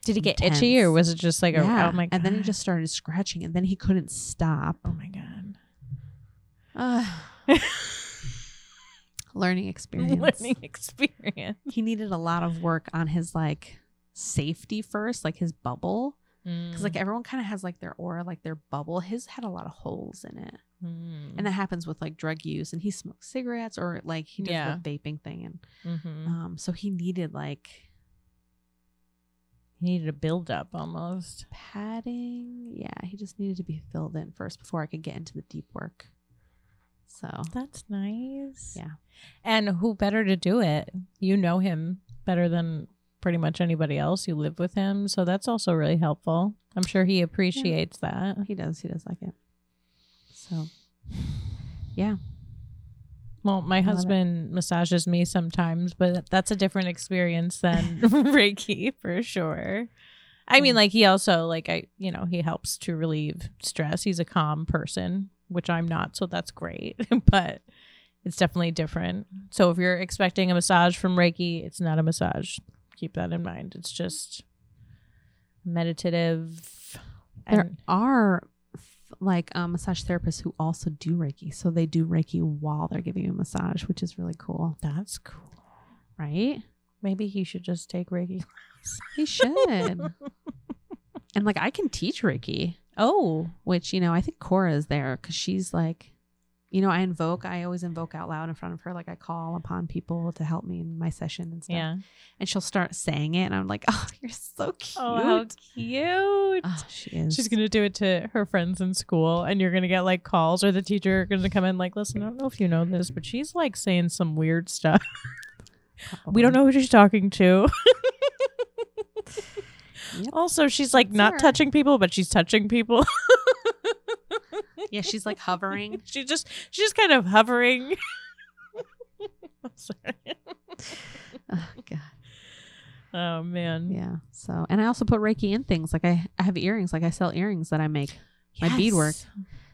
Did he get itchy or was it just like yeah. a oh my god? and then he just started scratching, and then he couldn't stop. Oh my god. Uh, [LAUGHS] learning experience. Learning experience. he needed a lot of work on his like safety first, like his bubble. Because like everyone kind of has like their aura, like their bubble. His had a lot of holes in it, Mm. and that happens with like drug use. And he smokes cigarettes or like he does Yeah. the vaping thing, and Mhm. um, so he needed like he needed a build up almost. padding. Yeah, he just needed to be filled in first before I could get into the deep work. So That's nice. Yeah. And who better to do it? You know him better than pretty much anybody else. You live with him, so that's also really helpful. I'm sure he appreciates that. he does, he does like it. So yeah, Well, my it. husband massages me sometimes, but that's a different experience than [LAUGHS] Reiki for sure. I mean, like he also like I, you know, he helps to relieve stress. He's a calm person, which I'm not, so that's great. [LAUGHS] but it's definitely different. So if you're expecting a massage from Reiki, it's not a massage. Keep that in mind. It's just meditative. there and- are like um, massage therapists who also do Reiki, so they do Reiki while they're giving you a massage, which is really cool, that's cool. right? Maybe he should just take Reiki. He should. [LAUGHS] and like I can teach Reiki, Oh, which you know I think Cora is there because she's like, you know, I invoke. I always invoke out loud in front of her, like I call upon people to help me in my session and stuff. yeah. And she'll start saying it, and I'm like, [LAUGHS] oh, you're so cute. Oh, how cute. Oh, she is. She's gonna do it to her friends in school, and you're gonna get like calls, or the teacher gonna come in like, "Listen, I don't know if you know this, but she's like saying some weird stuff. [LAUGHS] We don't know who she's talking to." Yep. [LAUGHS] Also, she's like not her. touching people, but she's touching people. Yeah, she's like hovering. [LAUGHS] she just she's just kind of hovering. [LAUGHS] I'm sorry. [LAUGHS] oh, God. Oh man. Yeah. So, and I also put Reiki in things. Like I, I have earrings. Like I sell earrings that I make. My beadwork. Yes.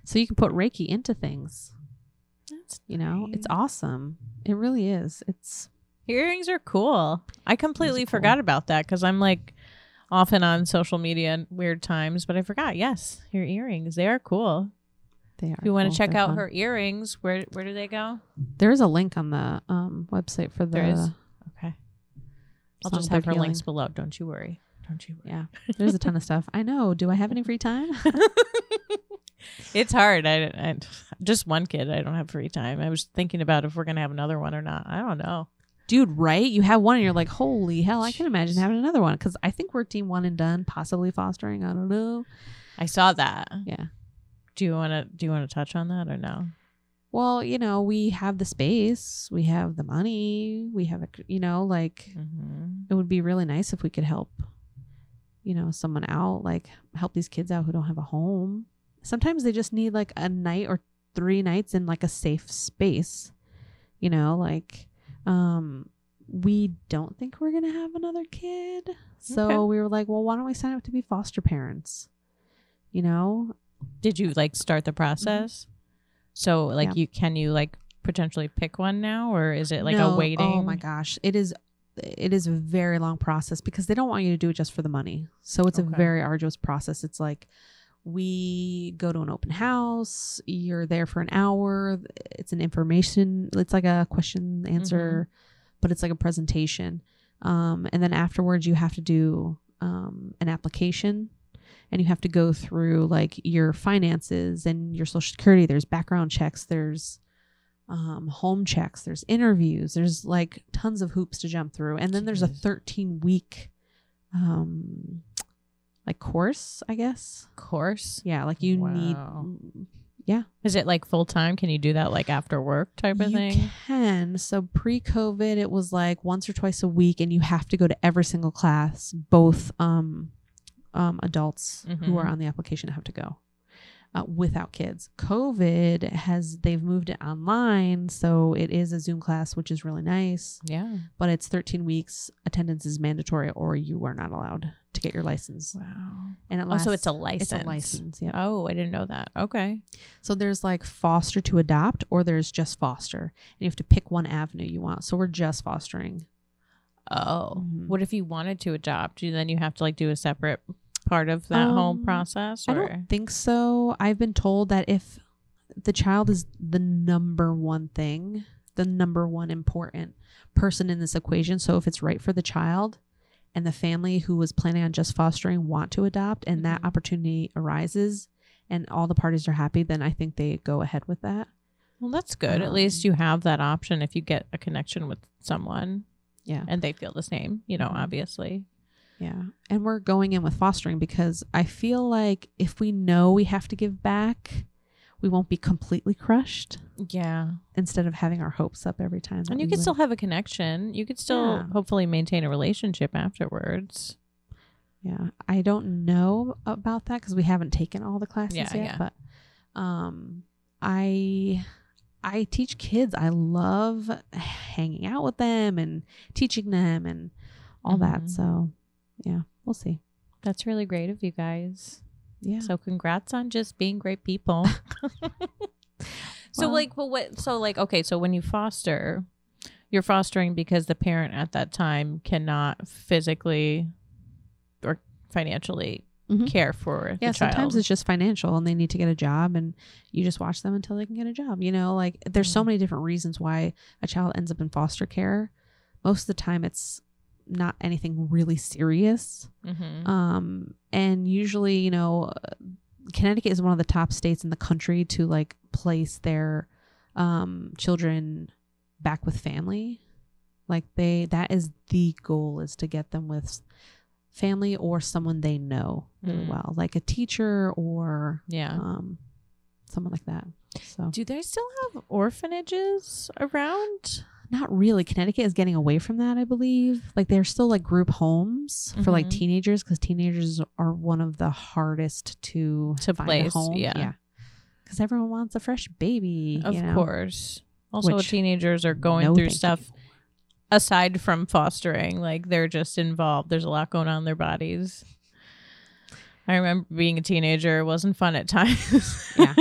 So you can put Reiki into things. That's You know, it's awesome. It really is. It's Earrings are cool. I completely cool. forgot about that because I'm like often on social media in weird times, but I forgot. Yes, your earrings, they are cool. They are. If you want cool. to check They're out fun. her earrings, where where do they go? there's a link on the um website for the. There is? Okay. I'll just have her Healing. links below. Don't you worry. Don't you worry. Yeah, there's a ton of stuff. I know. Do I have any free time? [LAUGHS] it's hard. I, I just one kid. I don't have free time. I was thinking about if we're gonna have another one or not. I don't know. Dude, right? You have one and you're like, holy hell, I can imagine having another one. Because I think we're team one and done, possibly fostering. I don't know. I saw that. Yeah. Do you want to do you want to touch on that or no? Well, you know, we have the space, we have the money, we have, a, you know, like Mm-hmm. it would be really nice if we could help, you know, someone out, like help these kids out who don't have a home. Sometimes they just need like a night or three nights in like a safe space, you know, like, um, we don't think we're going to have another kid. So Okay. we were like, well, why don't we sign up to be foster parents? You know, Did you like start the process? So like Mm-hmm. Yeah. you can you like potentially pick one now or is it like No. a waiting? Oh my gosh, it is. It is a very long process because they don't want you to do it just for the money. So it's a very arduous process. It's like we go to an open house. You're there for an hour. It's an information. It's like a question answer, but it's like a presentation. Um, and then afterwards, you have to do um, an application and you have to go through like your finances and your social security. There's background checks. There's um, home checks. There's interviews. There's like tons of hoops to jump through. And then there's a 13 week um, like course, I guess. Course. Yeah, like you Wow. need. Yeah, Is it like full time? Can you do that like after work type of you thing? can. So pre-COVID, it was like once or twice a week, and you have to go to every single class. Both um, um, adults who are Mhm. on the application have to go. Uh, without kids, COVID has they've moved it online, so it is a Zoom class, which is really nice. Yeah. But it's 13 weeks. Attendance is mandatory, or you are not allowed to get your license. Wow. And it lasts, so it's a license. It's a license. Yeah. Oh, I didn't know that. Okay. So there's like foster to adopt, or there's just foster, and you have to pick one avenue you want. So we're just fostering. Oh, Mhm. what if you wanted to adopt? You then you have to like do a separate part of that whole Um, process. I don't think so. I've been told that if the child is the number one thing, the number one important person in this equation, so if it's right for the child and the family who was planning on just fostering want to adopt and that Mhm. opportunity arises and all the parties are happy, then I think they go ahead with that. Well, that's good. At Um, least you have that option if you get a connection with someone Yeah. and they feel the same. You know, Mhm. obviously. Yeah. And we're going in with fostering because I feel like if we know we have to give back, we won't be completely crushed Yeah, instead of having our hopes up every time. and you can would. still have a connection. You could still Yeah. hopefully maintain a relationship afterwards. Yeah. I don't know about that because we haven't taken all the classes Yeah, yet. yeah. But um I I teach kids. I love hanging out with them and teaching them and all Mhm. that. So yeah, we'll see. That's really great of you guys. Yeah. So congrats on just being great people. [LAUGHS] [LAUGHS] so Well- like, well, what? So like, okay, so when you foster, you're fostering because the parent at that time cannot physically or financially Mhm. care for yeah the child. sometimes it's just financial and they need to get a job and you just watch them until they can get a job you know like there's so Mm. many different reasons why a child ends up in foster care most of the time it's not anything really serious Mhm. um and usually you know connecticut is one of the top states in the country to like place their um children back with family like they that is the goal is to get them with family or someone they know really Mm. well like a teacher or yeah. um someone like that so Do they still have orphanages around? Not really connecticut is getting away from that i believe like they're still like group homes for like Mhm. teenagers because teenagers are one of the hardest to To find place, a home yeah. because everyone wants a fresh baby Of you know? course. Also, Which- teenagers are going No, through stuff you. aside from fostering. Like they're just involved. There's a lot going on in their bodies. I remember being a teenager. It wasn't fun at [LAUGHS] times. Yeah.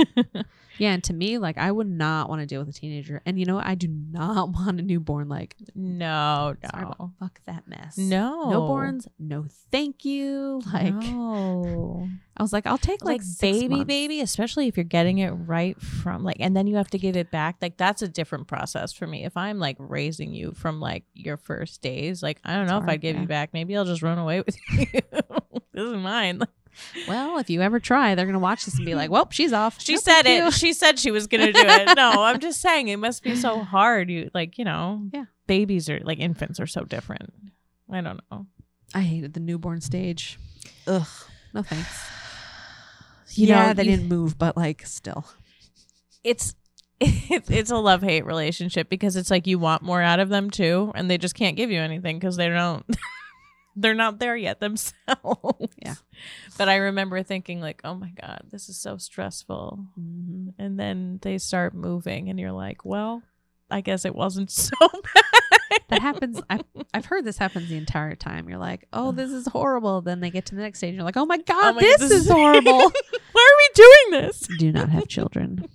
Yeah, and to me, like I would not want to deal with a teenager. And you know, what? I do not [LAUGHS] want a newborn. Like, No, sorry, no. fuck that mess. No. no newborns, no, thank you. [LAUGHS] Like, no. I was like, I'll take like, like baby months. baby especially if you're getting it right from like and then you have to give it back like that's a different process for me if i'm like raising you from like your first days like i don't It's know if i'd give yeah. you back maybe i'll just run away with [LAUGHS] you this is mine Well, if you ever try, they're gonna watch this and be like, "Well, she's off." she No, said it you. she said she was gonna do it no i'm just saying it must be so hard you like you know Yeah. babies are like infants are so different i don't know I hated the newborn stage. Ugh, no thanks. [SIGHS] You yeah, know, they you- didn't move, but like, still. it's [LAUGHS] it's it's a love hate relationship because it's like you want more out of them too, and they just can't give you anything because they don't. [LAUGHS] they're not there yet themselves. [LAUGHS] Yeah. But I remember thinking like, oh my god, this is so stressful, Mm-hmm. and then they start moving, and you're like, well, I guess it wasn't [LAUGHS] so bad. That happens. I've, I've heard this happens the entire time. You're like, "Oh, this is horrible." Then they get to the next stage, and you're like, "Oh my god, my- this, this is is- [LAUGHS] horrible." Why are we doing this? Do not have children.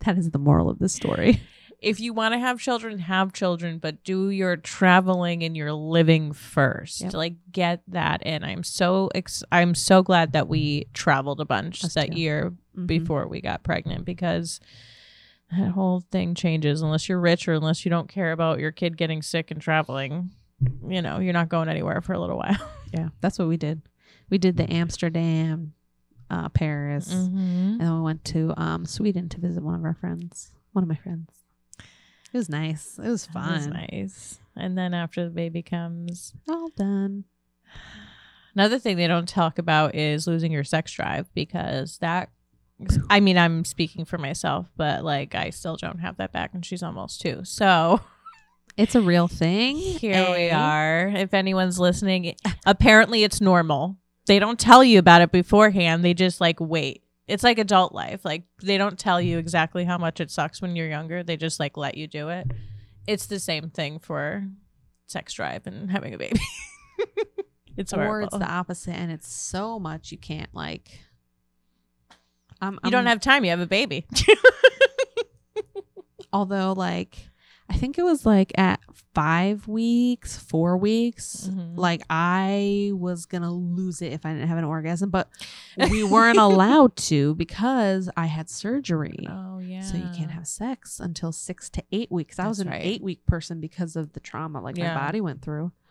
that is the moral of this story. If you want to have children, have children, but do your traveling and your living first. Yep. Like get that in. I'm so ex- I'm so glad that we traveled a bunch Us that too. year Mhm. before we got pregnant because that whole thing changes unless you're rich or unless you don't care about your kid getting sick and traveling. You know, you're not going anywhere for a little while. [LAUGHS] Yeah, that's what we did. We did the Amsterdam, uh, Paris, Mm-hmm. and then we went to um, Sweden to visit one of our friends. One of my friends. It was nice. It was That was fun. nice. And then after the baby comes, All done. Another thing they don't talk about is losing your sex drive because that I mean, I'm speaking for myself, but like I still don't have that back and she's almost two. So [LAUGHS] It's a real thing. here we eh? are. If anyone's listening, apparently it's normal. They don't tell you about it beforehand. They just like wait. It's like adult life. Like they don't tell you exactly how much it sucks when you're younger. They just like let you do it. It's the same thing for sex drive and having a baby. [LAUGHS] it's Or horrible. it's the opposite, and it's so much you can't like. I'm, you don't have time. You have a baby. [LAUGHS] Although, like, I think it was like at five weeks, four weeks. Mhm. Like I was gonna lose it if I didn't have an orgasm, but [LAUGHS] we weren't allowed to because I had surgery. Oh yeah. So you can't have sex until six to eight weeks. I was an right. eight week person because of the trauma like Yeah. my body went through. [GASPS]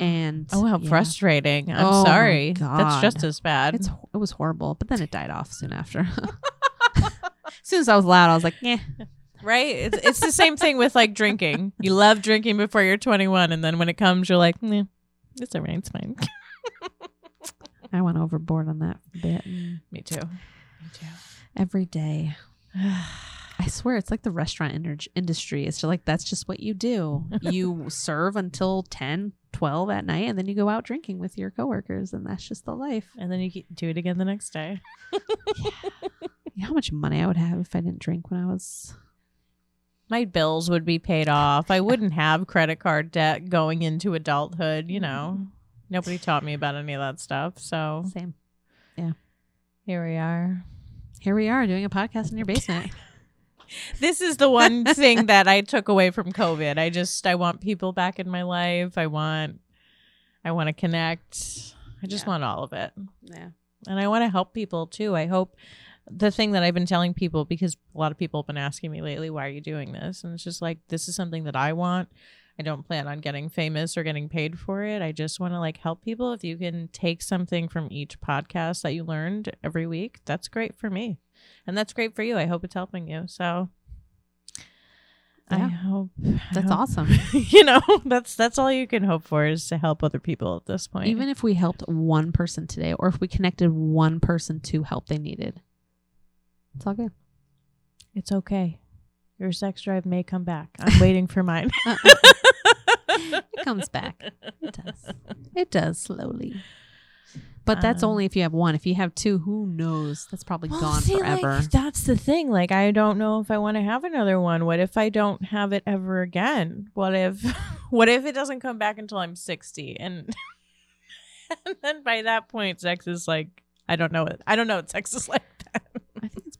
And oh how yeah, frustrating. I'm Oh, sorry. That's just as bad. It's it was horrible, but then it died off soon after. [LAUGHS] [LAUGHS] as soon as I was loud, I was like, "Yeah, right? It's it's the same thing with like drinking. You love drinking before you're 21 and then when it comes you're like, "Nah, it's all right, it's fine." [LAUGHS] I went overboard on that bit." Me too. Me too. Every day, [SIGHS] I swear, it's like the restaurant inter- industry. It's just like that's just what you do. [LAUGHS] You serve until 10, 12 at night, and then you go out drinking with your coworkers, and that's just the life. and then you do it again the next day. [LAUGHS] You know how much money I would have if I didn't drink when I was. My bills would be paid off. I wouldn't have credit card debt going into adulthood, you know. Mm-hmm. Nobody taught me about any of that stuff. So, Same. Yeah. Here we are. Here we are doing a podcast in your basement. [LAUGHS] [LAUGHS] this is the one thing that I took away from COVID. I just I want people back in my life. I want I want to connect. I just Yeah. want all of it. yeah. And I want to help people too. I hope the thing that I've been telling people because a lot of people have been asking me lately, why are you doing this? And it's just like this is something that I want. I don't plan on getting famous or getting paid for it. I just want to like help people. If you can take something from each podcast that you learned every week, that's great for me. And that's great for you. I hope it's helping you. So I Yeah. hope I That's hope- awesome. [LAUGHS] you know, that's that's all you can hope for is to help other people at this point. Even if we helped one person today, or if we connected one person to help they needed, it's all good. It's okay. Your sex drive may come back. I'm [LAUGHS] waiting for mine. [LAUGHS] It comes back. It does. It does slowly. But that's Um, only if you have one. If you have two, who knows? That's probably Well, gone see, forever. Like, that's the thing. Like, I don't know if I want to have another one. What if I don't have it ever again? What if, [LAUGHS] what if it doesn't come back until I'm 60? And, and then by that point, sex is like, I don't know. What, I don't know what sex is like then.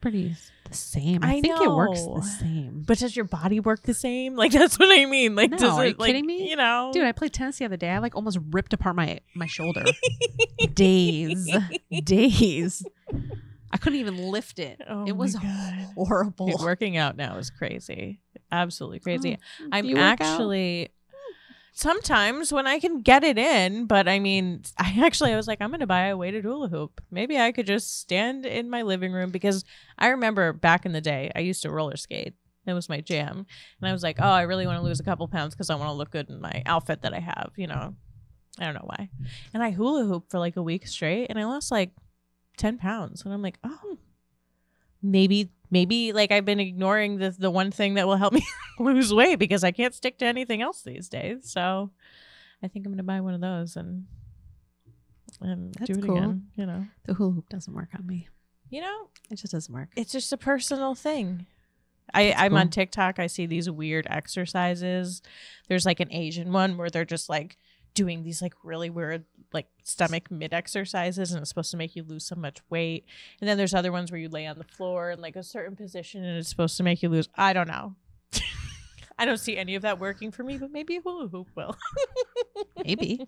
I think it's pretty the same. I, I think it works the same. But does your body work the same? [LAUGHS] Like that's what I mean. Like No, does are it you like kidding me? you know Dude, I played tennis the other day. I like almost ripped apart my my shoulder. [LAUGHS] Days, days. I couldn't even lift it. Oh it was horrible. Dude, working out now is crazy. Absolutely crazy. Oh, I'm actually sometimes when I can get it in, but I mean, I [LAUGHS] actually I was like, I'm gonna buy a weighted hula hoop. Maybe I could just stand in my living room because I remember back in the day I used to roller skate. It was my jam, and I was like, oh, I really want to lose a couple pounds because I want to look good in my outfit that I have. You know, I don't know why. And I hula hoop for like a week straight, and I lost like ten pounds, and I'm like, oh. Maybe, maybe like I've been ignoring the the one thing that will help me [LAUGHS] lose weight because I can't stick to anything else these days. So I think I'm gonna buy one of those and and That's do it cool. again. You know, The hula hoop doesn't work on me. you know, It just doesn't work. it's just a personal thing. I, I'm cool. on TikTok. I see these weird exercises. There's like an Asian one where they're just like doing these like really weird like stomach mid exercises and it's supposed to make you lose so much weight. And then there's other ones where you lay on the floor in like a certain position and it's supposed to make you lose. I don't know. [LAUGHS] I don't see any of that working for me, but maybe a hula hoop will. [LAUGHS] Maybe.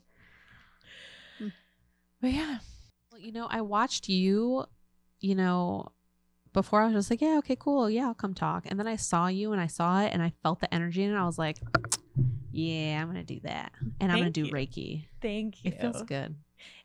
But yeah. Well, you know, I watched you, you know, before I was just like, yeah, okay, cool. Yeah, I'll come talk. And then I saw you and I saw it and I felt the energy and I was like, yeah, I'm going to do that. And I'm going to do you. Reiki. Thank you. It feels good.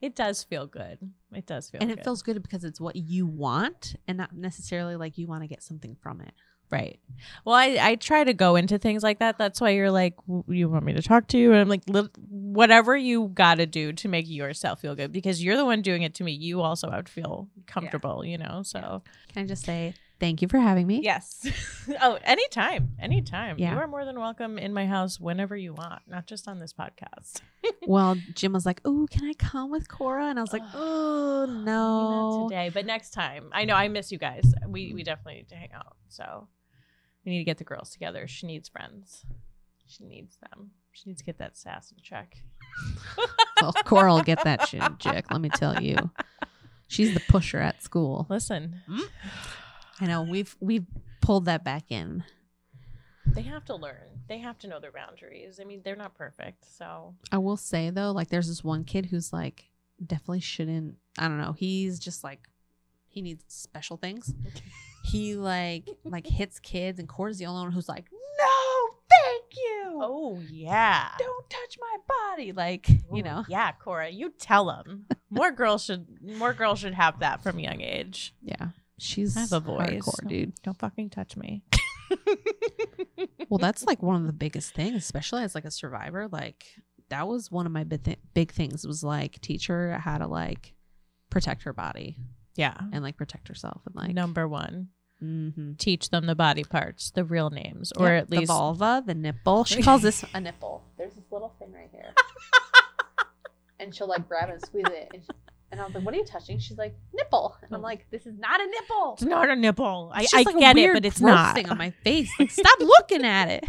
It does feel good. It does feel and good. it feels good because it's what you want and not necessarily like you want to get something from it. Right. Well, I, I try to go into things like that. That's why you're like, you want me to talk to you? And I'm like, whatever you got to do to make yourself feel good because you're the one doing it to me. You also have to feel comfortable, you know? So, Can I just say thank you for having me? yes. [LAUGHS] oh, anytime. Anytime. Yeah. You are more than welcome in my house whenever you want, not just on this podcast. [LAUGHS] Well, Jim was like, oh, can I come with Cora? And I was like, oh, Not no. today, but next time. I know I miss you guys. We, we mm. definitely need to hang out. So, we need to get the girls together. She needs friends. She needs them. She needs to get that sass in check. [LAUGHS] Well, Cora will get that shit, Jick. Let me tell you. She's the pusher at school. Listen, mm. I know we've we've pulled that back in. they have to learn. They have to know their boundaries. I mean, they're not perfect. So, I will say though, like there's this one kid who's like definitely shouldn't. I don't know. He's just like he needs special things. [LAUGHS] He like like hits kids, and Cora's the only one who's like, no, thank you. oh, yeah. Don't touch my body. Like you know. Yeah, Cora, you tell them. More girls should more girls should have that from young age. Yeah. She's I have a voice. hardcore, dude. Don't fucking touch me. Well, that's like one of the biggest things, especially as like a survivor. Like that was one of my big, th- big things was like teach her how to like protect her body yeah. and like protect herself and like Number one, mm-hmm. teach them the body parts, the real names, or at least the vulva, the nipple. She calls this a nipple. There's this little thing right here, [LAUGHS] and she'll like grab it and squeeze it. And, she, and I was like, "What are you touching?" She's like, "Nipple," and I'm oh. like, "This is not a nipple." it's not a nipple. I, I like, get it, but it's not. thing on my face. Like, stop [LAUGHS] looking at it.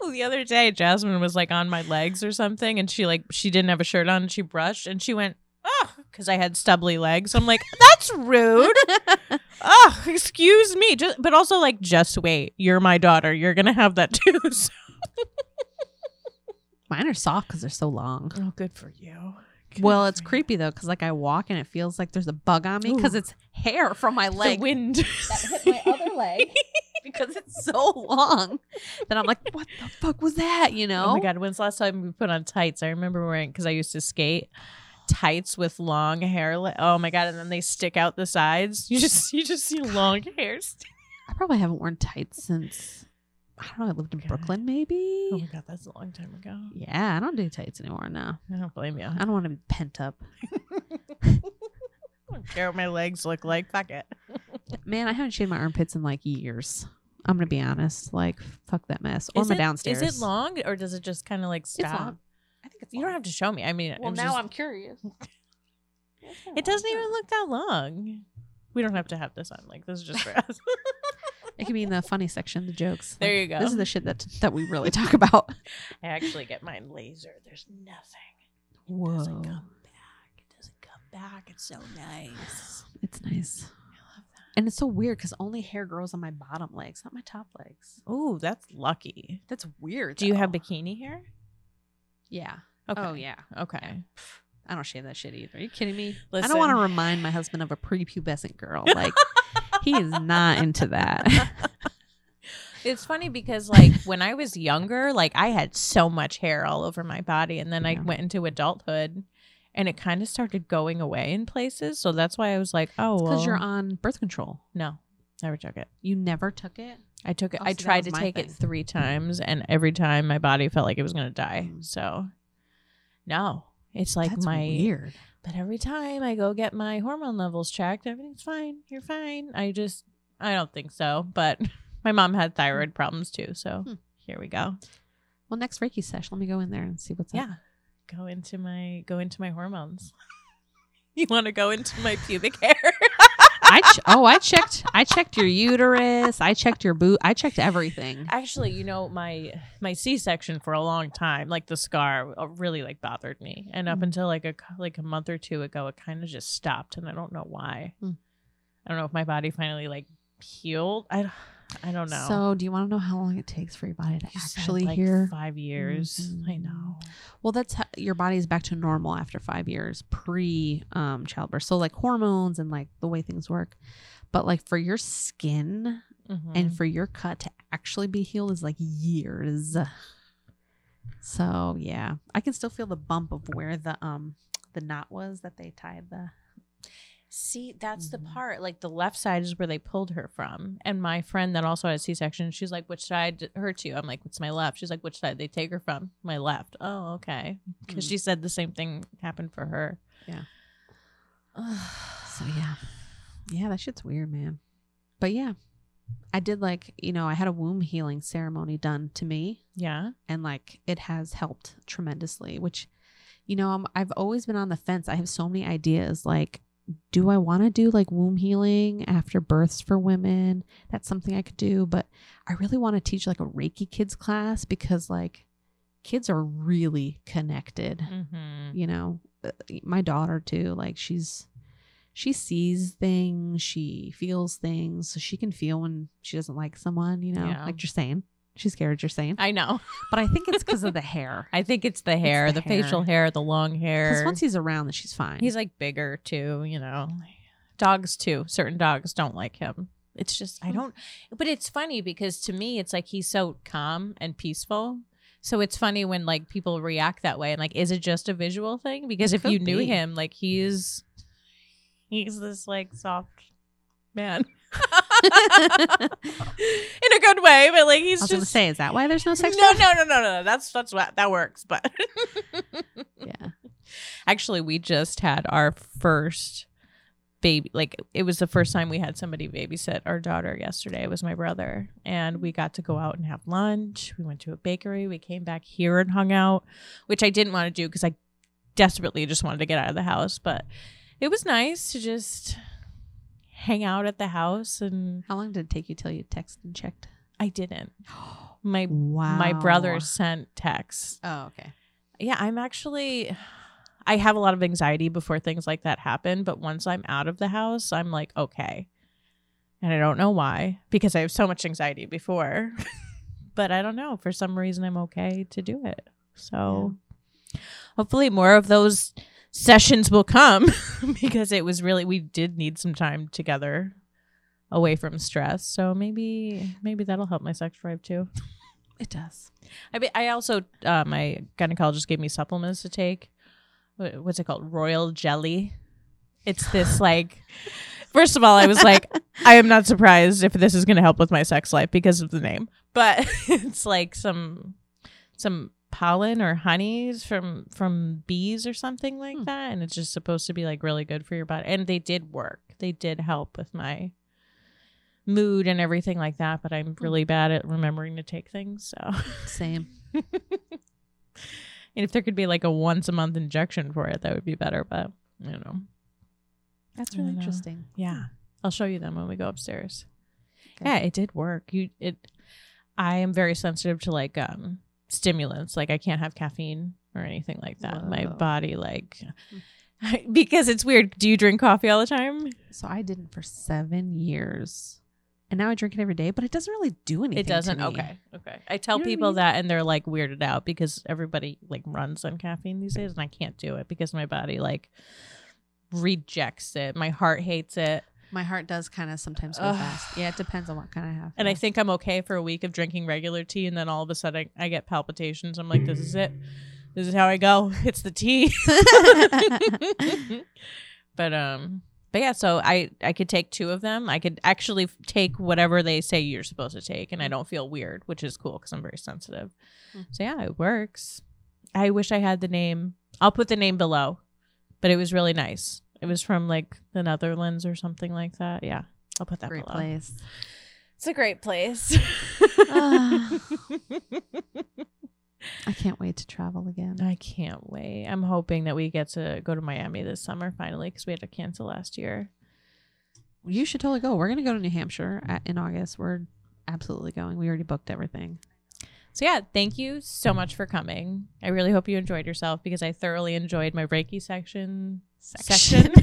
Well, the other day, Jasmine was like on my legs or something, and she like she didn't have a shirt on, and she brushed, and she went, "Oh," because I had stubbly legs. I'm like, "That's rude." [LAUGHS] oh, excuse me. Just, but also like, just wait. You're my daughter. You're gonna have that too. [LAUGHS] So- Mine are soft because they're so long. oh, good for you. Well, it's creepy though, because like I walk and it feels like there's a bug on me because it's hair from my leg. The wind. that [LAUGHS] hit my other leg [LAUGHS] because it's so long that I'm like, what the fuck was that? You know? Oh my god, when's the last time we put on tights? I remember wearing because I used to skate tights with long hair. li- Oh my god, and then they stick out the sides. You just you just see long hair. st- I probably haven't worn tights since I don't know. I lived in God. Brooklyn, maybe. Oh my god, that's a long time ago. Yeah, I don't do tights anymore now. I don't blame you. I don't want to be pent up. [LAUGHS] I don't care what my legs look like. Fuck it. [LAUGHS] Man, I haven't shaved my armpits in like years. I'm gonna be honest. Like, fuck that mess. Or Is my it- downstairs. Is it long or does it just kind of like It's stop? long. I think it's You don't have to show me. I mean, Well, I'm now just- I'm curious. [LAUGHS] It doesn't even look that long. We don't have to have this on. Like this is just for us. It can be in the funny section, the jokes. There you go. This is the shit that that we really talk about. I actually get mine laser. There's nothing. It Whoa. doesn't come back. It doesn't come back. It's so nice. It's nice. I love that. And it's so weird because only hair grows on my bottom legs, not my top legs. Oh, that's lucky. That's weird. Do you have bikini hair? Yeah. Okay. Oh yeah. Okay. I don't shave that shit either. Are you kidding me? I don't want to remind my husband of a prepubescent girl. [LAUGHS] Like [LAUGHS] he is not into that. [LAUGHS] It's funny because like when I was younger, like I had so much hair all over my body and then I went into adulthood and it kind of started going away in places. So that's why I was like, oh, Because well, you're on birth control. no, never took it. You never took it. I took it. Oh, I that tried to take it three times and every time my body felt like it was going to die. Mm. So no, it's like That's my weird. But every time I go get my hormone levels checked, everything's fine. You're fine. I just, I don't think so. But [LAUGHS] my mom had thyroid problems too. So Hmm. here we go. Well, next Reiki session, let me go in there and see what's up. Yeah. Go into my, go into my hormones. [LAUGHS] you want to go into my pubic hair? I ch- oh, I checked. I checked your uterus. I checked your boot. I checked everything. Actually, you know, my, my C-section for a long time, like the scar uh, really like bothered me. And up Mm. until like a, like a month or two ago, it kind of just stopped. And I don't know why. Mm. I don't know if my body finally like healed. I, I don't know. So, do you want to know how long it takes for your body to You actually like, heal? five years. I Mhm. know. Well, that's how, your body is back to normal after five years pre um, childbirth. So, like hormones and like the way things work. But like for your skin Mhm. and for your cut to actually be healed is like years. So yeah, I can still feel the bump of where the um the knot was that they tied the. See, that's the Mhm. part. Like the left side is where they pulled her from. And my friend that also had a C-section, she's like, "Which side hurts you?" I'm like, "It's my left." She's like, "Which side they take her from?" My left. Oh, okay. Because Mm. she said the same thing happened for her. Yeah. So [SIGHS] yeah, yeah, that shit's weird, man. But yeah, I did like you know I had a womb healing ceremony done to me, yeah. and like it has helped tremendously. Which, you know, I'm, I've always been on the fence. I have so many ideas. Like, do I want to do like womb healing after births for women? That's something I could do, but I really want to teach like a Reiki kids class because like kids are really connected Mm-hmm. you know Uh, my daughter too like she's she sees things she feels things so she can feel when she doesn't like someone you know Yeah. like you're saying she's scared you're saying I know. but i think it's because of the hair [LAUGHS] I think it's the hair, the the, facial hair, the long hair. because once he's around then she's fine He's like bigger too, you know. Dogs too. Certain dogs don't like him. It's just I Hmm. don't but it's funny because to me it's like he's so calm and peaceful. So it's funny when like people react that way and like is it just a visual thing? Because if Could you knew be. him, like he's he's this like soft man. [LAUGHS] [LAUGHS] In a good way, but like he's i was just gonna say is that why there's no sex no, drive? no, no, no, no. That's that's what that works. But [LAUGHS] yeah [LAUGHS] actually, we just had our first baby. Like it was the first time we had somebody babysit our daughter yesterday. It was my brother, and we got to go out and have lunch. We went to a bakery. We came back here and hung out, which I didn't want to do because I desperately just wanted to get out of the house. But it was nice to just hang out at the house, and how long did it take you till you texted and checked I didn't. My wow my brother sent texts oh okay yeah, I'm actually I have a lot of anxiety before things like that happen, but once I'm out of the house, I'm like okay. And I don't know why because I have so much anxiety before. [LAUGHS] but I don't know, for some reason I'm okay to do it. So hopefully more of those sessions will come [LAUGHS] because it was really we did need some time together away from stress. So maybe maybe that'll help my sex drive too. it does I mean, I also uh, my gynecologist gave me supplements to take. What's it called? Royal jelly. It's this like. [LAUGHS] First of all, I was like, I am not surprised if this is going to help with my sex life because of the name. But [LAUGHS] it's like some some pollen or honeys from from bees or something like Hmm. that, and it's just supposed to be like really good for your body. And they did work. They did help with my mood and everything like that. But I'm really bad at remembering to take things. So. same [LAUGHS] And if there could be like a once a month injection for it, that would be better. But I don't know. that's really interesting Yeah, I'll show you them when we go upstairs. Okay. Yeah, it did work. You it. I am very sensitive to like um stimulants. Like I can't have caffeine or anything like that. My body like. [LAUGHS] because it's weird. Do you drink coffee all the time? So I didn't for seven years. And now I drink it every day, but it doesn't really do anything. It doesn't. Okay. Okay. I tell You know what I people mean? that and they're like weirded out because everybody like runs on caffeine these days and I can't do it because my body like rejects it. My heart hates it. My heart does kind of sometimes go Ugh. fast. Yeah, it depends on what kind I have. And I think I'm okay for a week of drinking regular tea and then all of a sudden I get palpitations. I'm like, this is it. This is how I go. [LAUGHS] It's the tea. [LAUGHS] but um but yeah, so I I could take two of them. I could actually take whatever they say you're supposed to take, and I don't feel weird, which is cool because I'm very sensitive. Mm. So yeah, it works. I wish I had the name. I'll put the name below, but it was really nice. It was from like the Netherlands or something like that. Yeah, I'll put that great below. place. It's a great place. Ah. I can't wait to travel again. I can't wait. I'm hoping that we get to go to Miami this summer finally because we had to cancel last year. You should totally go. We're gonna go to New Hampshire at, in August. We're absolutely going. We already booked everything. So yeah, thank you so much for coming. I really hope you enjoyed yourself because I thoroughly enjoyed my Reiki section. Section. [LAUGHS]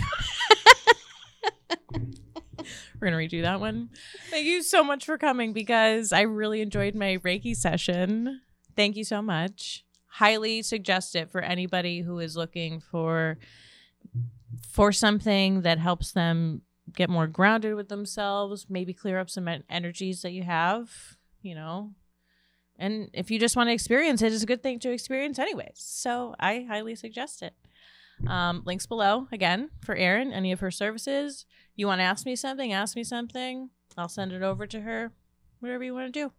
We're gonna redo that one. Thank you so much for coming because I really enjoyed my Reiki session. Thank you so much. Highly suggest it for anybody who is looking for for something that helps them get more grounded with themselves, maybe clear up some energies that you have, you know. And if you just want to experience it, it's a good thing to experience anyways. So I highly suggest it. Um, links below again for Erinne, any of her services. You want to ask me something, ask me something. I'll send it over to her, whatever you want to do.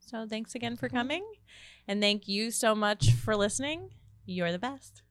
So thanks again for coming. And thank you so much for listening. You're the best.